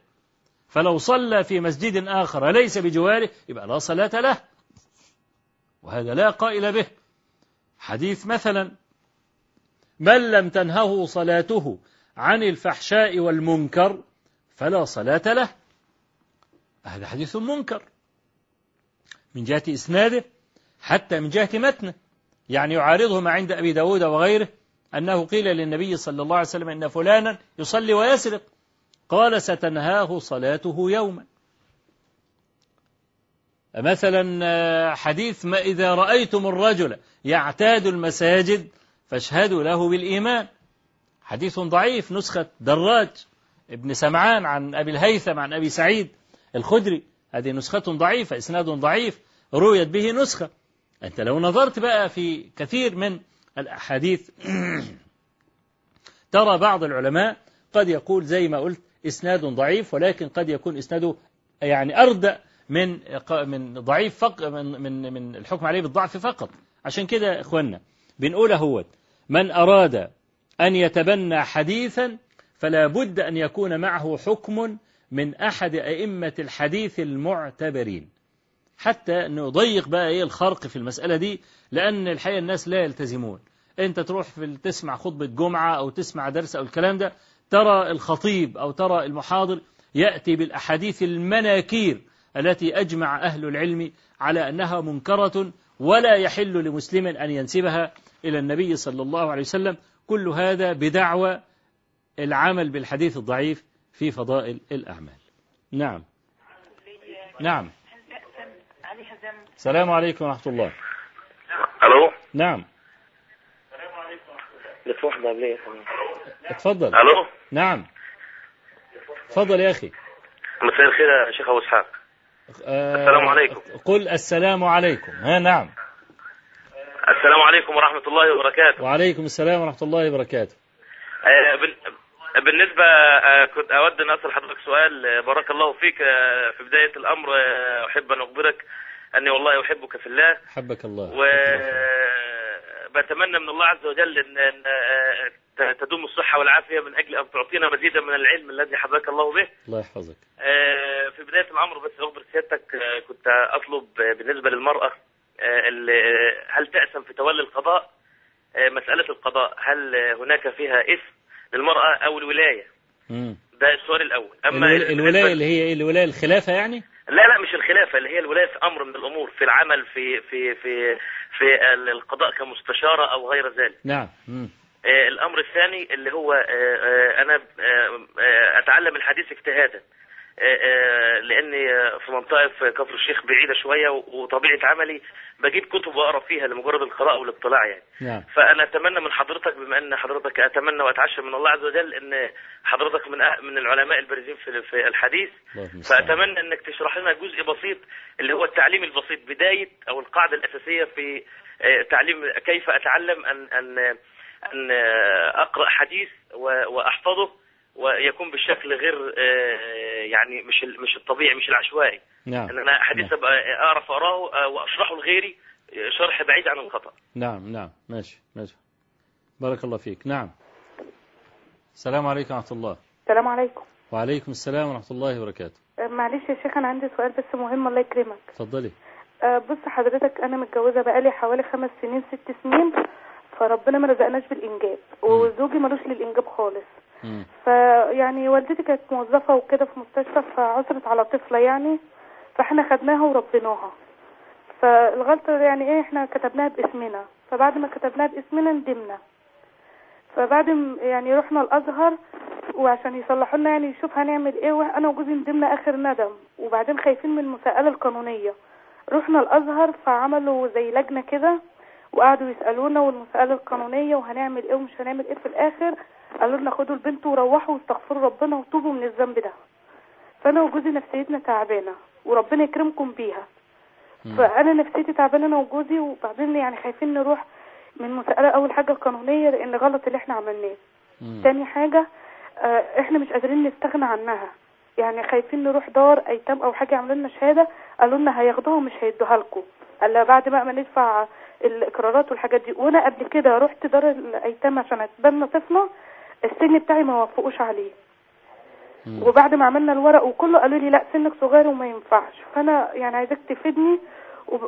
فلو صلى في مسجد آخر ليس بجواره يبقى لا صلاة له. وهذا لا قائل به. حديث مثلا من لم تنهه صلاته عن الفحشاء والمنكر فلا صلاة له. هذا حديث منكر. من جهة إسناده حتى من جهة متنه. يعني يعارضه ما عند أبي داود وغيره أنه قيل للنبي صلى الله عليه وسلم إن فلانا يصلي ويسرق. قال ستنهاه صلاته يوما. مثلا حديث ما إذا رأيتم الرجل يعتاد المساجد فاشهدوا له بالإيمان. حديث ضعيف نسخة دراج ابن سمعان عن أبي الهيثم عن أبي سعيد الخدري. هذه نسخة ضعيفة إسناد ضعيف رويت به نسخة. أنت لو نظرت بقى في كثير من الأحاديث ترى بعض العلماء قد يقول زي ما قلت إسناد ضعيف ولكن قد يكون إسناده يعني أردأ من من ضعيف فق من من من الحكم عليه بالضعف فقط. عشان كده يا إخوانا بنقول هو من أراد أن يتبنى حديثا فلا بد أن يكون معه حكم من أحد أئمة الحديث المعتبرين. حتى نضيق بقى إيه الخرق في المسألة دي لأن الحقيقة الناس لا يلتزمون. أنت تروح في تسمع خطبة جمعة أو تسمع درس أو الكلام ده ترى الخطيب أو ترى المحاضر يأتي بالأحاديث المناكير التي أجمع أهل العلم على أنها منكرة ولا يحل لمسلم أن ينسبها إلى النبي صلى الله عليه وسلم. كل هذا بدعوى العمل بالحديث الضعيف في فضائل الأعمال. نعم. نعم. السلام عليكم ورحمة الله. ألو؟ نعم. لك واحدة قبلية اتفضل. ألو؟ نعم. اتفضل يا أخي. مساء الخير يا شيخ أبو إسحاق. آه، السلام عليكم. قل السلام عليكم. ها نعم. السلام عليكم ورحمة الله وبركاته. وعليكم السلام ورحمة الله وبركاته. آه، بال- بالنسبة آه، كنت أود أن أسأل حضرتك سؤال بارك الله فيك في بداية الأمر أحب أن أخبرك أني والله أحبك في الله. حبك الله. وبتمنى من الله عز وجل أن أن، تدوم الصحة والعافية من أجل أن تعطينا مزيدا من العلم الذي حباك الله به. الله يحفظك. آه، في بداية الأمر بس أخبر سيادتك آه، كنت أطلب بالنسبة للمرأة آه، هل تأسم في تولي القضاء؟ مسألة القضاء هل هناك فيها إثم للمرأة أو الولاية؟ مم. ده السؤال الأول. أما الول- بالنسبة- الولاية اللي هي إيه؟ الولاية الخلافة يعني؟ لا لا مش الخلافة اللي هي الولاية في أمر من الأمور في العمل في في في في القضاء كمستشارة أو غير ذلك. نعم. مم. آه، الأمر الثاني اللي هو آه، آه، أنا آه، آه، أتعلم الحديث اجتهادا. آه، آه، آه، في منطقة في كفر الشيخ بعيدة شوية وطبيعة عملي بجيب كتب وأقرأ فيها لمجرد القراءة والاطلاع يعني. نعم. فأنا أتمنى من حضرتك بما أن حضرتك أتمنى وأتعشى من الله عز وجل أن حضرتك من أه- من العلماء البارزين في في الحديث. فأتمنى أنك تشرح لنا جزء بسيط اللي هو التعليم البسيط بداية أو القاعدة الأساسية في تعليم كيف أتعلم أن أن أن آه، أقرأ حديث و- وأحفظه. ويكون بالشكل غير آه، يعني مش مش الطبيعي مش العشوائي. نعم. ان أنا حديث أبقى أعرف اقراه آه، وأشرحه لغيري آه، شرح بعيد عن الخطأ. نعم نعم. ماشي ماشي. بارك الله فيك. نعم. السلام عليكم ورحمة الله. السلام عليكم. وعليكم السلام ورحمة الله وبركاته. آه، معلش يا شيخ أنا عندي سؤال بس مهم الله يكرمك. اتفضلي. آه، بص حضرتك أنا متجوزة بقالي حوالي خمس سنين ست سنين فربنا ما رزقناش بالإنجاب. وزوجي ملوش للإنجاب خالص. فيعني والدتي كانت موظفة وكده في مستشفى فعثرت على طفلة يعني فاحنا خدناها وربيناها. فالغلطة يعني إيه إحنا كتبناها باسمنا. فبعد ما كتبناها باسمنا ندمنا. فبعد يعني رحنا الأزهر وعشان يصلحوا لنا يعني يشوف هنعمل إيه وأنا وجوزي ندمنا آخر ندم. وبعدين خايفين من المساءلة القانونية. رحنا الأزهر فعملوا زي لجنة كده وقعدوا يسألونا والمساله القانونية وهنعمل إيه ومش هنعمل إيه في الآخر. قالوا لنا خدوا البنت وروحوا واستغفروا ربنا وتوبوا من الذنب ده. فأنا وجوزي نفسيتنا تعبانة وربنا يكرمكم بيها. فأنا نفسيتي تعبانة أنا وجوزي وبعدين يعني خايفين نروح من مسألة أول حاجة قانونيه لأن غلط اللي إحنا عملناه. تاني حاجة آه، إحنا مش قادرين نستغنى عنها. يعني خايفين نروح دار أيتام أو حاجة يعملوا لنا شهادة قالوا لنا هياخدوها ومش هيدوها لكم. الا بعد بقى ما ندفع الإقرارات والحاجات دي. وأنا قبل كده رحت دار الأيتام عشان أتبنى طفلة السن بتاعي ما وافقوش عليه. مم. وبعد ما عملنا الورق وكله قالوا لي لا سنك صغير وما ينفعش. فأنا يعني عايزاك تفيدني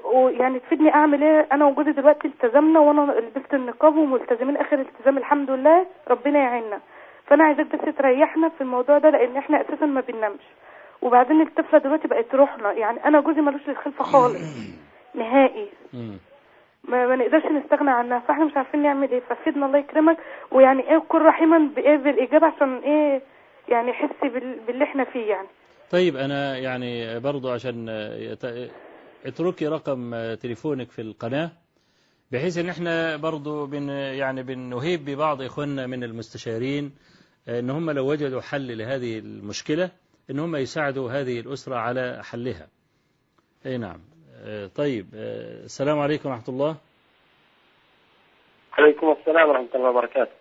ويعني تفيدني أعمل إيه؟ أنا وجوزي دلوقتي التزمنا وأنا لبست النقاب وملتزمين آخر التزام الحمد لله ربنا يعيننا. فأنا عايزاك بس تريحنا في الموضوع ده لأن إحنا أساسا ما بننامش. وبعدين الطفلة دلوقتي بقت روحنا. يعني أنا جوزي ملوش للخلفة خالص. نهائي. ما, ما نقدرش نستغنى عنها فاحنا مش عارفين نعمل إيه. ففيدنا الله يكرمك ويعني إيه كن رحيما بإيه بالاجابه عشان إيه يعني يحس بال- باللي إحنا فيه يعني. طيب أنا يعني برضو عشان اتركي رقم تليفونك في القناة بحيث إن إحنا برضو بن يعني بنهيب ببعض إخواننا من المستشارين إن هم لو وجدوا حل لهذه المشكلة إن هم يساعدوا هذه الأسرة على حلها. أي نعم. طيب آه، السلام عليكم ورحمة الله. عليكم السلام ورحمة الله وبركاته.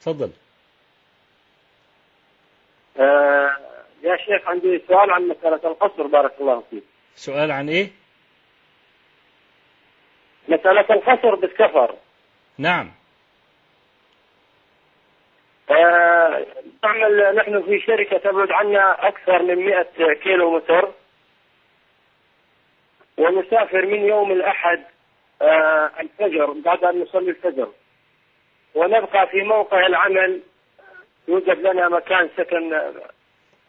تفضل. آه يا شيخ عندي سؤال عن مسألة القصر بارك الله فيك. سؤال عن إيه؟ مسألة القصر بالسفر نعم. آه نعمل نحن في شركة تبعد عنا أكثر من 100 كيلو متر ونسافر من يوم الأحد آه الفجر بعد أن نصلي الفجر. ونبقى في موقع العمل يوجد لنا مكان سكن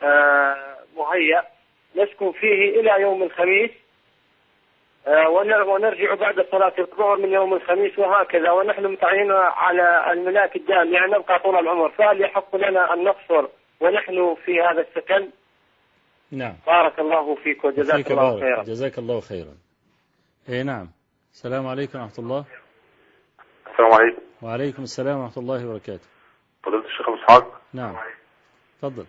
آه مهيأ. نسكن فيه إلى يوم الخميس آه، ون- ونرجع بعد صلاة الظهر من يوم الخميس وهكذا. ونحن متعينين على الملاك الدائم يعني نبقى طول العمر. فهل يحق لنا أن نقصر ونحن في هذا السكن؟ نعم. بارك الله فيك وجزاك فيك الله بارك. خيرا. جزاك الله خيرا. اي نعم. السلام عليكم ورحمة الله. السلام عليكم. وعليكم السلام ورحمة الله وبركاته. فضيلة الشيخ أبو إسحاق. نعم. تفضل.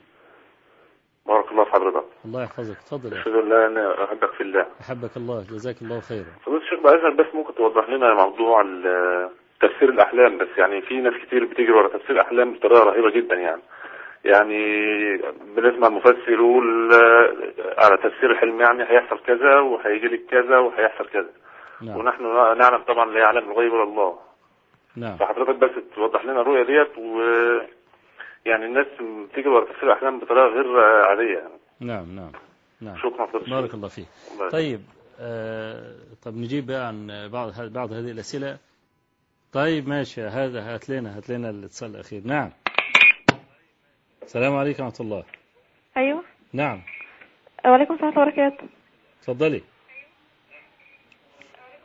بارك الله في حضرتك الله يحفظك. تفضل. أشهد أن لا أنا أحبك في الله. أحبك الله. جزاك الله خيرا. فضيلة الشيخ بعد بس ممكن توضح لنا موضوع تفسير الأحلام بس يعني في ناس كتير بتجري ورا تفسير الأحلام بطريقة رهيبة جدا يعني. يعني بنسمع المفسر يقول على تفسير الحلم يعني هيحصل كذا وهيجي لك كذا وهيحصل كذا. نعم. ونحن نعلم طبعا لا يعلم الغيب إلا الله. نعم. فحضرتك بس توضح لنا الرؤية ديت و يعني الناس بتجري ورا تفسير الأحلام بطريقة غير يعني نعم نعم نعم. شكرا الشيخ. بارك الله فيك. طيب آه طب نجيب بقى عن بعض بعض هذه الأسئلة. طيب ماشي هذا هات لنا هات لنا الاتصال الأخير. نعم. السلام عليكم ورحمة الله. أيوه. نعم. وعليكم السلام وبركاته تفضلي.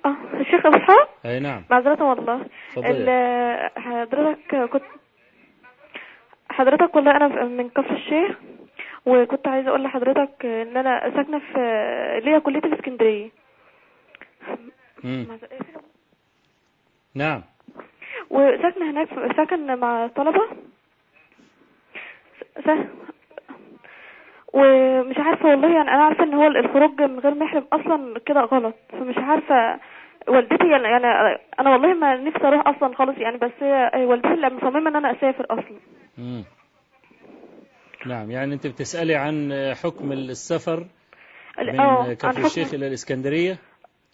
آه الشيخ اسحاق أي نعم. معذرة والله. تفضلي. ال- حضرتك كنت حضرتك والله أنا من كفر الشيخ وكنت عايزة أقول لحضرتك إن أنا ساكنة في ليا كلية الإسكندرية. نعم. وساكنة هناك ساكن مع طلبة؟ س- ومش عارفة والله يعني أنا عارفة إن هو الخروج من غير محرم أصلا كده غلط. فمش عارفة والدتي يعني يعني أنا والله ما نفسي أروح أصلا خالص يعني بس هي والدتي اللي مصممة إن أنا أسافر أصلا. مم. نعم يعني أنت بتسألي عن حكم السفر من عن كفر الشيخ إلى الإسكندرية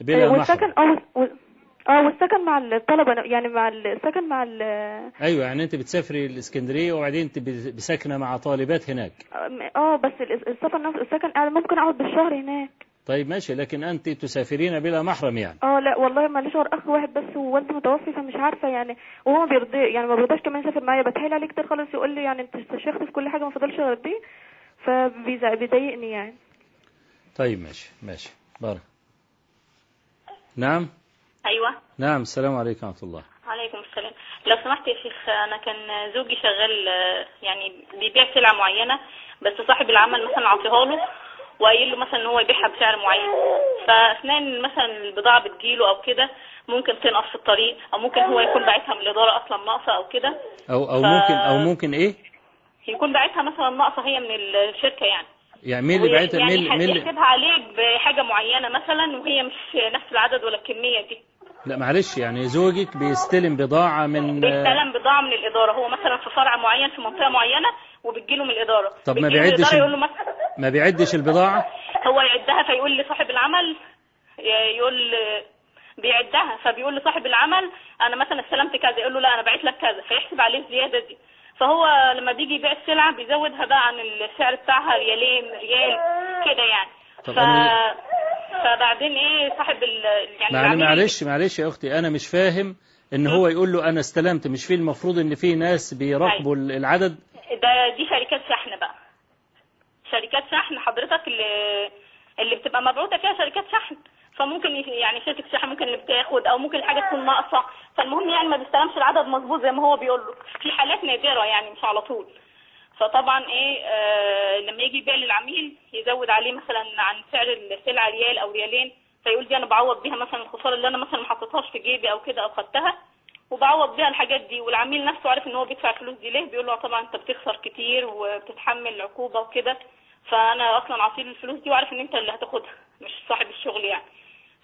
بلا والسكن محرم. آه آه والسكن مع الطلبة يعني مع السكن مع ال أيوة يعني أنت بتسافري الإسكندرية وبعدين أنت بسكنة مع طالبات هناك. آه بس ال- السفر نفسه السكن أنا ممكن أقعد بالشهر هناك. طيب ماشي لكن أنت تسافرين بلا محرم يعني. آه لا والله ماليش غير أخ واحد بس ووالدي متوفي فمش عارفة يعني وهو ما بيرضي يعني ما بيرضاش كمان يسافر معايا. بتحايل عليه كتير خالص يقول لي يعني أنت استشيخت في كل حاجة ما فضلش غير دي فبيضايقني يعني. طيب ماشي ماشي بارك. نعم؟ أيوه. نعم السلام عليكم ورحمة الله. عليكم السلام. لو سمحت يا شيخ أنا كان زوجي شغال يعني بيبيع سلعه معينة بس صاحب العمل مثلا عطيها له وقايل له مثلا إن هو يبيعها بسعر معين. فأثناء مثلا البضاعة بتجيله أو كده ممكن تنقص في الطريق أو ممكن هو يكون باعتها من الإدارة أصلا ناقصة أو كده. أو أو ف- ممكن أو ممكن إيه؟ يكون باعتها مثلا ناقصة هي من الشركة يعني. يعني مين اللي بعتها يعني مين مين اللي- يحسبها عليه بحاجة معينة مثلا وهي مش نفس العدد ولا الكمية دي. لا معلش يعني زوجك بيستلم بضاعة من بيستلم بضاعة من الإدارة. هو مثلا في فرع معين في منطقة معينة وبتجيله من الإدارة. طب ما بيعدش يقول له مثلا ما بيعدش البضاعة؟ هو يعدها فيقول لصاحب العمل يقول بيعدها فبيقول لصاحب العمل أنا مثلا استلمت كذا يقول له لا أنا بعت لك كذا فيحسب عليه الزيادة دي. فهو لما بيجي يبيع السلعة بيزودها بقى عن السعر بتاعها ريالين ريال كده يعني. طب ف... أنا- فبعدين إيه صاحب ال... يعني معل- معلش معلش يا أختي أنا مش فاهم إن هو يقول له أنا استلمت مش في المفروض إن في ناس بيراقبوا العدد؟ ده دي شركات شحن بقى. شركات شحن حضرتك اللي اللي بتبقى مبعوثة فيها شركات شحن. فممكن يعني شركة شحن ممكن اللي بتاخد أو ممكن الحاجة تكون ناقصة. فالمهم يعني ما بيستلمش العدد مظبوط زي ما هو بيقول له. في حالات نادرة يعني مش على طول. فطبعا إيه آه لما يجي يبيع للعميل يزود عليه مثلا عن سعر السلعة ريال أو ريالين فيقول دي أنا بعوض بيها مثلا الخسارة اللي أنا مثلا ما حطيتهاش في جيبي أو كده أو خدتها وبعوض بيها الحاجات دي. والعميل نفسه عارف إن هو بيدفع الفلوس دي ليه؟ بيقول له طبعا أنت بتخسر كتير وبتتحمل عقوبة وكده فأنا أصلا عصير الفلوس دي وعارف إن أنت اللي هتاخدها مش صاحب الشغل يعني.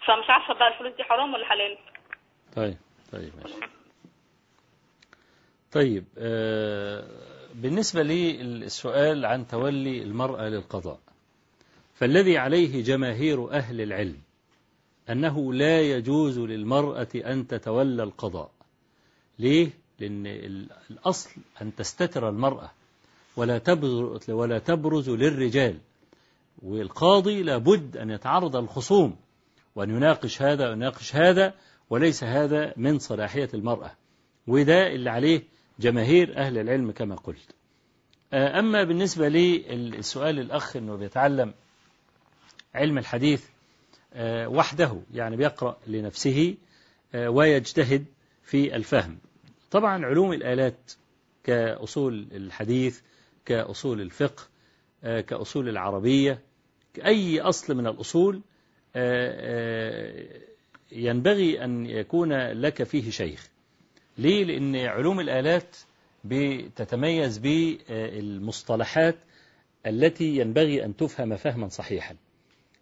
فمش عارفة بقى الفلوس دي حرام ولا حلال. طيب طيب ماشي. طيب آه بالنسبة للسؤال عن تولي المرأة للقضاء. فالذي عليه جماهير أهل العلم أنه لا يجوز للمرأة أن تتولى القضاء. ليه؟ لأن ال- الأصل أن تستتر المرأة ولا تبرز, ولا تبرز للرجال والقاضي لابد أن يتعرض الخصوم وأن يناقش هذا ويناقش هذا وليس هذا من صلاحية المرأة. وده اللي عليه جماهير أهل العلم كما قلت. آه، أما بالنسبة للسؤال الأخ أنه بيتعلم علم الحديث آه، وحده يعني بيقرأ لنفسه آه، ويجتهد في الفهم. طبعا علوم الآلات كأصول الحديث كأصول الفقه كأصول العربية أي أصل من الأصول ينبغي أن يكون لك فيه شيخ. ليه؟ لأن علوم الآلات بتتميز بالمصطلحات التي ينبغي أن تفهم فهما صحيحا.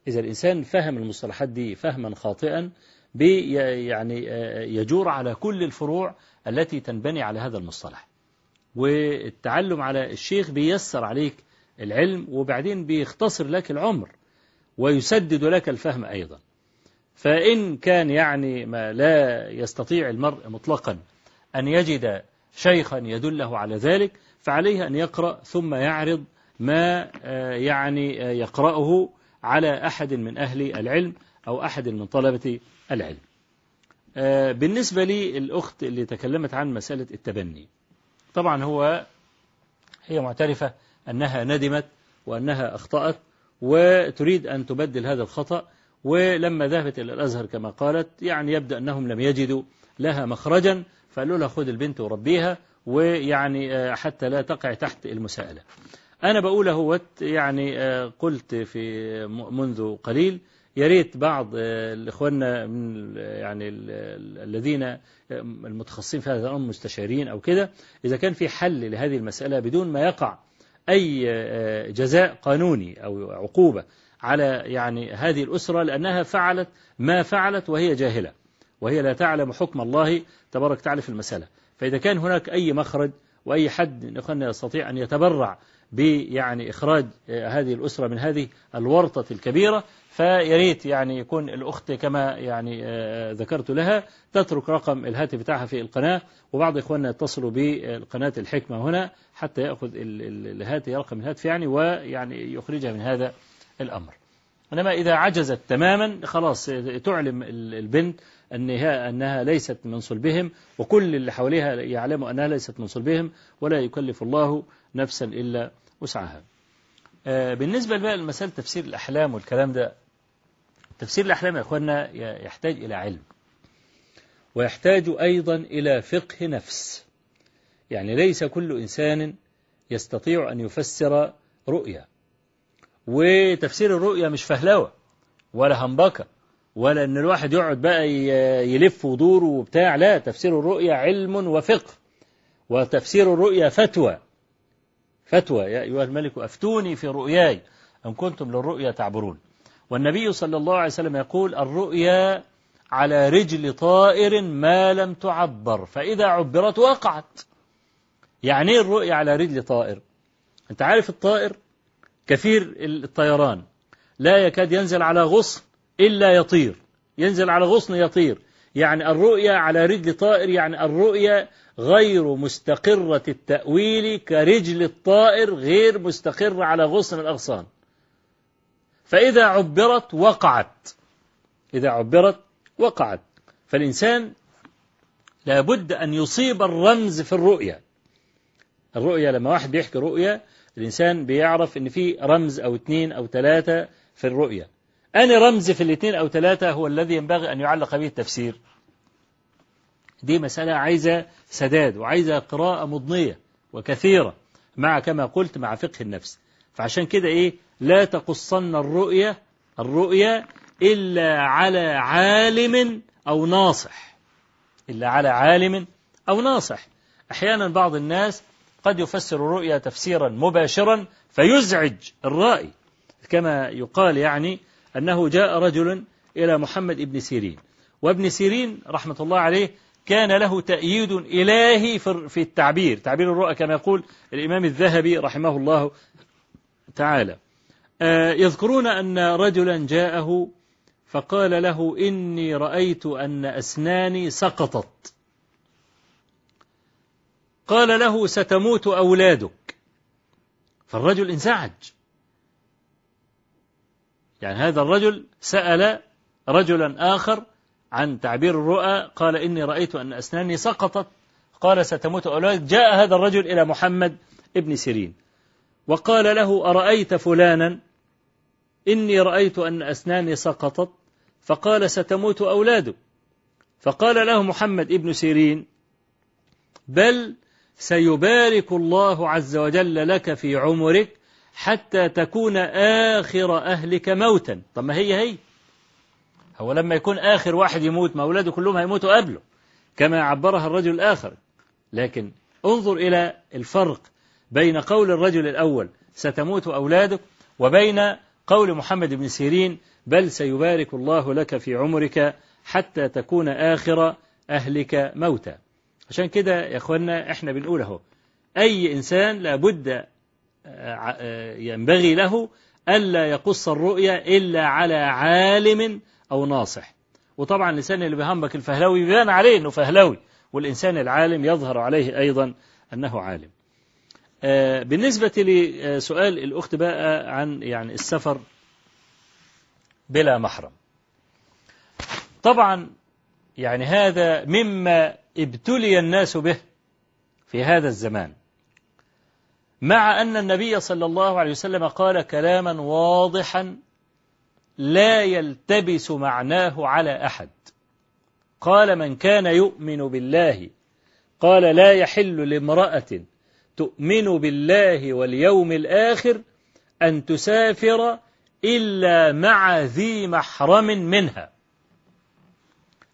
إذا الإنسان فهم المصطلحات دي فهما خاطئا بي يعني يجور على كل الفروع التي تنبني على هذا المصطلح. والتعلم على الشيخ بيسر عليك العلم وبعدين بيختصر لك العمر ويسدد لك الفهم أيضا. فإن كان يعني ما لا يستطيع المرء مطلقا أن يجد شيخا يدله على ذلك فعليه أن يقرأ ثم يعرض ما يعني يقرأه على أحد من أهل العلم أو أحد من طلبة العلم. بالنسبة لي الأخت اللي تكلمت عن مسألة التبني طبعا هو هي معترفة أنها ندمت وأنها أخطأت وتريد أن تبدل هذا الخطأ ولما ذهبت إلى الأزهر كما قالت يعني يبدأ أنهم لم يجدوا لها مخرجا فقالوا لها خذ البنت وربيها ويعني حتى لا تقع تحت المساءلة. أنا بقول هو يعني قلت في منذ قليل يا ريت بعض الإخواننا من يعني الذين المتخصصين في هذا الأمر مستشارين أو كده إذا كان في حل لهذه المسألة بدون ما يقع أي جزاء قانوني أو عقوبة على يعني هذه الأسرة لأنها فعلت ما فعلت وهي جاهلة. وهي لا تعلم حكم الله تبارك وتعالى في المسألة. فإذا كان هناك أي مخرج وأي حد يستطيع أن يتبرع بيعني إخراج هذه الأسرة من هذه الورطة الكبيرة فيريت يعني يكون الأخت كما يعني ذكرت لها تترك رقم الهاتف بتاعها في القناة وبعض إخواننا يتصلوا بالقناة الحكمة هنا حتى يأخذ الهاتف رقم الهاتف يعني ويعني يخرجها من هذا الأمر. إنما إذا عجزت تماما خلاص تعلم البنت أنها, أنها ليست من صلبهم وكل اللي حواليها يعلموا أنها ليست من صلبهم ولا يكلف الله نفسا إلا وسعها. بالنسبة بقى لمسألة تفسير الأحلام والكلام ده تفسير الأحلام يا أخوانا يحتاج إلى علم ويحتاج أيضا إلى فقه نفس. يعني ليس كل إنسان يستطيع أن يفسر رؤيا وتفسير الرؤيا مش فهلوة ولا همبكة. ولا ان الواحد يقعد بقى يلف ودور وبتاع لا تفسير الرؤيا علم وفقه وتفسير الرؤيا فتوى. فتوى يا أيها الملك أفتوني في رؤياي أم كنتم للرؤيا تعبرون. والنبي صلى الله عليه وسلم يقول الرؤيا على رجل طائر ما لم تعبر فإذا عبرت وقعت. يعني إيه الرؤيا على رجل طائر؟ أنت عارف الطائر؟ كثير الطيران. لا يكاد ينزل على غصن. إلا يطير. ينزل على غصن يطير. يعني الرؤيا على رجل طائر يعني الرؤيا غير مستقرة التأويل كرجل الطائر غير مستقرة على غصن الأغصان. فإذا عبرت وقعت. إذا عبرت وقعت. فالإنسان لابد أن يصيب الرمز في الرؤيا. الرؤيا لما واحد بيحكي رؤيا الإنسان بيعرف إن في رمز أو اثنين أو ثلاثة في الرؤيا. أنا رمز في الاثنين أو ثلاثة هو الذي ينبغي أن يعلق به التفسير. دي مسألة عايزة سداد وعايزة قراءة مضنية وكثيرة مع كما قلت مع فقه النفس. فعشان كده إيه؟ لا تقصن الرؤية الرؤية إلا على عالم أو ناصح. إلا على عالم أو ناصح. أحيانا بعض الناس قد يفسر الرؤيا تفسيرا مباشرا فيزعج الرائي كما يقال يعني أنه جاء رجل إلى محمد ابن سيرين. وابن سيرين رحمة الله عليه كان له تأييد إلهي في التعبير. تعبير الرؤى كما يقول الإمام الذهبي رحمه الله تعالى. يذكرون أن رجلا جاءه فقال له إني رأيت أن أسناني سقطت. قال له ستموت أولادك. فالرجل انزعج. يعني هذا الرجل سأل رجلا آخر عن تعبير الرؤى قال إني رأيت أن أسناني سقطت. قال ستموت أولادك جاء هذا الرجل إلى محمد ابن سيرين وقال له أرأيت فلانا؟ إني رأيت أن أسناني سقطت. فقال ستموت أولادك فقال له محمد ابن سيرين بل سيبارك الله عز وجل لك في عمرك حتى تكون آخر أهلك موتا. طب ما هي هي؟ هو لما يكون آخر واحد يموت ما أولاده كلهم هيموتوا قبله كما عبرها الرجل الآخر. لكن انظر إلى الفرق بين قول الرجل الأول ستموت أولادك وبين قول محمد بن سيرين بل سيبارك الله لك في عمرك حتى تكون آخر أهلك موتا. عشان كده يا أخوانا إحنا بنقول أهو أي إنسان لابد ينبغي له ألا يقص الرؤيا إلا على عالم أو ناصح. وطبعا الإنسان اللي بيهمك الفهلوي بيبان عليه أنه فهلوي والإنسان العالم يظهر عليه أيضا أنه عالم. بالنسبة لسؤال الأخت بقى عن يعني السفر بلا محرم. طبعا يعني هذا مما ابتلي الناس به في هذا الزمان. مع أن النبي صلى الله عليه وسلم قال كلاما واضحا لا يلتبس معناه على أحد. قال من كان يؤمن بالله قال لا يحل لامرأة تؤمن بالله واليوم الآخر أن تسافر إلا مع ذي محرم منها.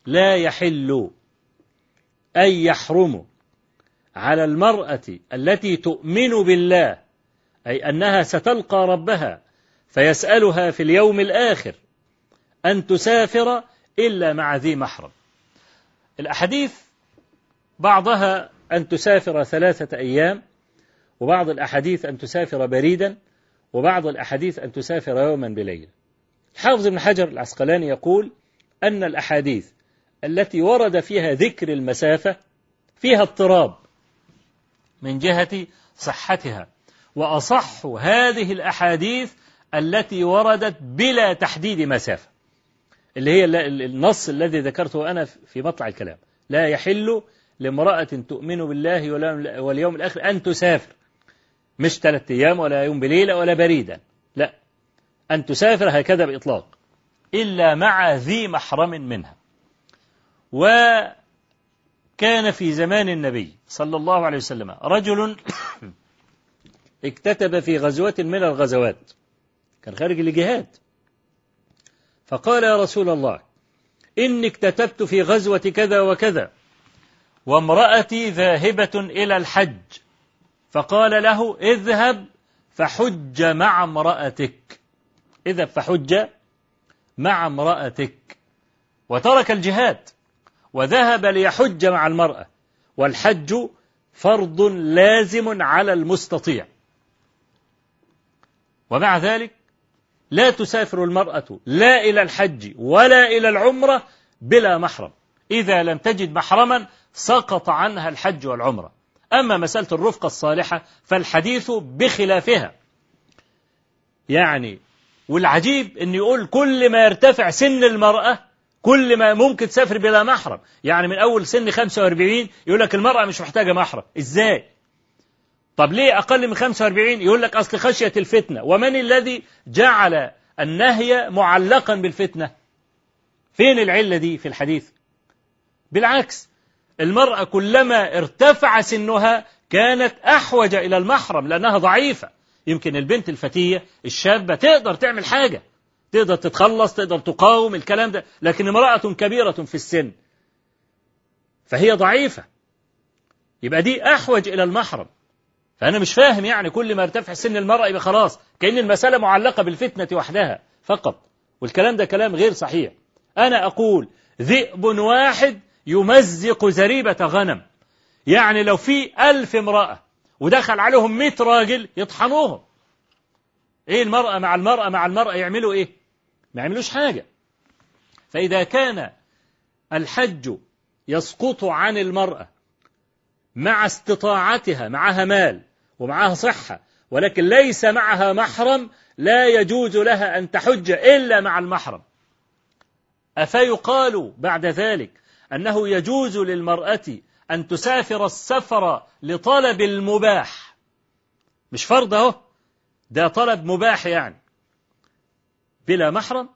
لا يحل أي يحرم على المرأة التي تؤمن بالله أي أنها ستلقى ربها فيسألها في اليوم الآخر أن تسافر إلا مع ذي محرم. الأحاديث بعضها أن تسافر ثلاثة أيام وبعض الأحاديث أن تسافر بريدا وبعض الأحاديث أن تسافر يوما بليلة. الحافظ ابن حجر العسقلاني يقول أن الأحاديث التي ورد فيها ذكر المسافة فيها اضطراب. من جهة صحتها. وأصح هذه الأحاديث التي وردت بلا تحديد مسافة. اللي هي النص الذي ذكرته أنا في مطلع الكلام. لا يحل لامرأة تؤمن بالله واليوم الآخر أن تسافر. مش ثلاثة أيام ولا يوم بليلة ولا بريدا. لا. أن تسافر هكذا بإطلاق. إلا مع ذي محرم منها. وكان في زمان النبي صلى الله عليه وسلم رجل اكتتب في غزوة من الغزوات كان خارج لجهاد فقال يا رسول الله إني اكتتبت في غزوة كذا وكذا وامرأتي ذاهبة إلى الحج. فقال له اذهب فحج مع امرأتك. اذهب فحج مع امرأتك. وترك الجهاد. وذهب ليحج مع المرأة. والحج فرض لازم على المستطيع. ومع ذلك لا تسافر المرأة لا إلى الحج ولا إلى العمرة بلا محرم. إذا لم تجد محرما سقط عنها الحج والعمرة. أما مسألة الرفقة الصالحة فالحديث بخلافها. يعني والعجيب أن يقول كل ما يرتفع سن المرأة كل ما ممكن تسافر بلا محرم. يعني من أول سن 45 يقول لك المرأة مش محتاجة محرم. إزاي؟ طب ليه أقل من 45 يقول لك أصل خشية الفتنة. ومن الذي جعل النهي معلقا بالفتنة؟ فين العلة دي في الحديث؟ بالعكس المرأة كلما ارتفع سنها كانت أحوج إلى المحرم لأنها ضعيفة. يمكن البنت الفتية الشابة تقدر تعمل حاجة. تقدر تتخلص تقدر تقاوم الكلام ده لكن امرأة كبيرة في السن فهي ضعيفة. يبقى دي أحوج إلى المحرم. فأنا مش فاهم يعني كل ما ارتفع سن المرأة يبقى خلاص كأن المسألة معلقة بالفتنة وحدها فقط. والكلام ده كلام غير صحيح. أنا أقول ذئب واحد يمزق زريبة غنم. يعني لو في ألف امرأة ودخل عليهم مئة راجل يطحنوهم. إيه المرأة مع المرأة مع المرأة يعملوا إيه؟ ما يعملوش حاجة. فإذا كان الحج يسقط عن المرأة مع استطاعتها معها مال ومعها صحة ولكن ليس معها محرم لا يجوز لها أن تحج إلا مع المحرم. أفيقال بعد ذلك أنه يجوز للمرأة أن تسافر السفر لطلب المباح. مش فرض أهو ده طلب مباح يعني. بلا محرم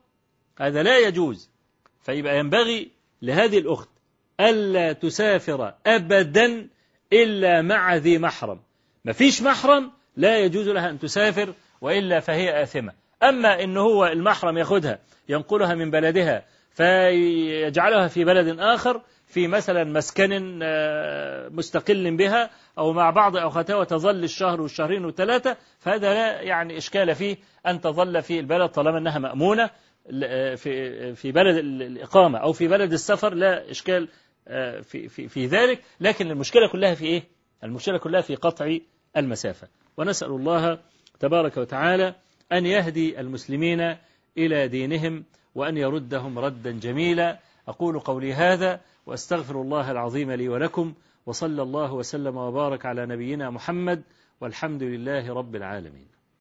هذا لا يجوز. فيبقى ينبغي لهذه الأخت ألا تسافر أبدا إلا مع ذي محرم. مفيش محرم لا يجوز لها أن تسافر وإلا فهي آثمة. أما إن هو المحرم ياخدها ينقلها من بلدها فيجعلها في بلد آخر في مثلا مسكن آه، مستقل بها أو مع بعض أخواتها وتظل الشهر والشهرين والثلاثة فهذا لا يعني إشكال فيه أن تظل في البلد طالما أنها مأمونة ل- في في بلد ال- الإقامة أو في بلد السفر لا إشكال آه، في في في ذلك لكن المشكلة كلها في إيه؟ المشكلة كلها في قطع المسافة ونسأل الله تبارك وتعالى أن يهدي المسلمين إلى دينهم وأن يردهم ردا جميلا أقول قولي هذا وأستغفر الله العظيم لي ولكم وصلى الله وسلم وبارك على نبينا محمد والحمد لله رب العالمين.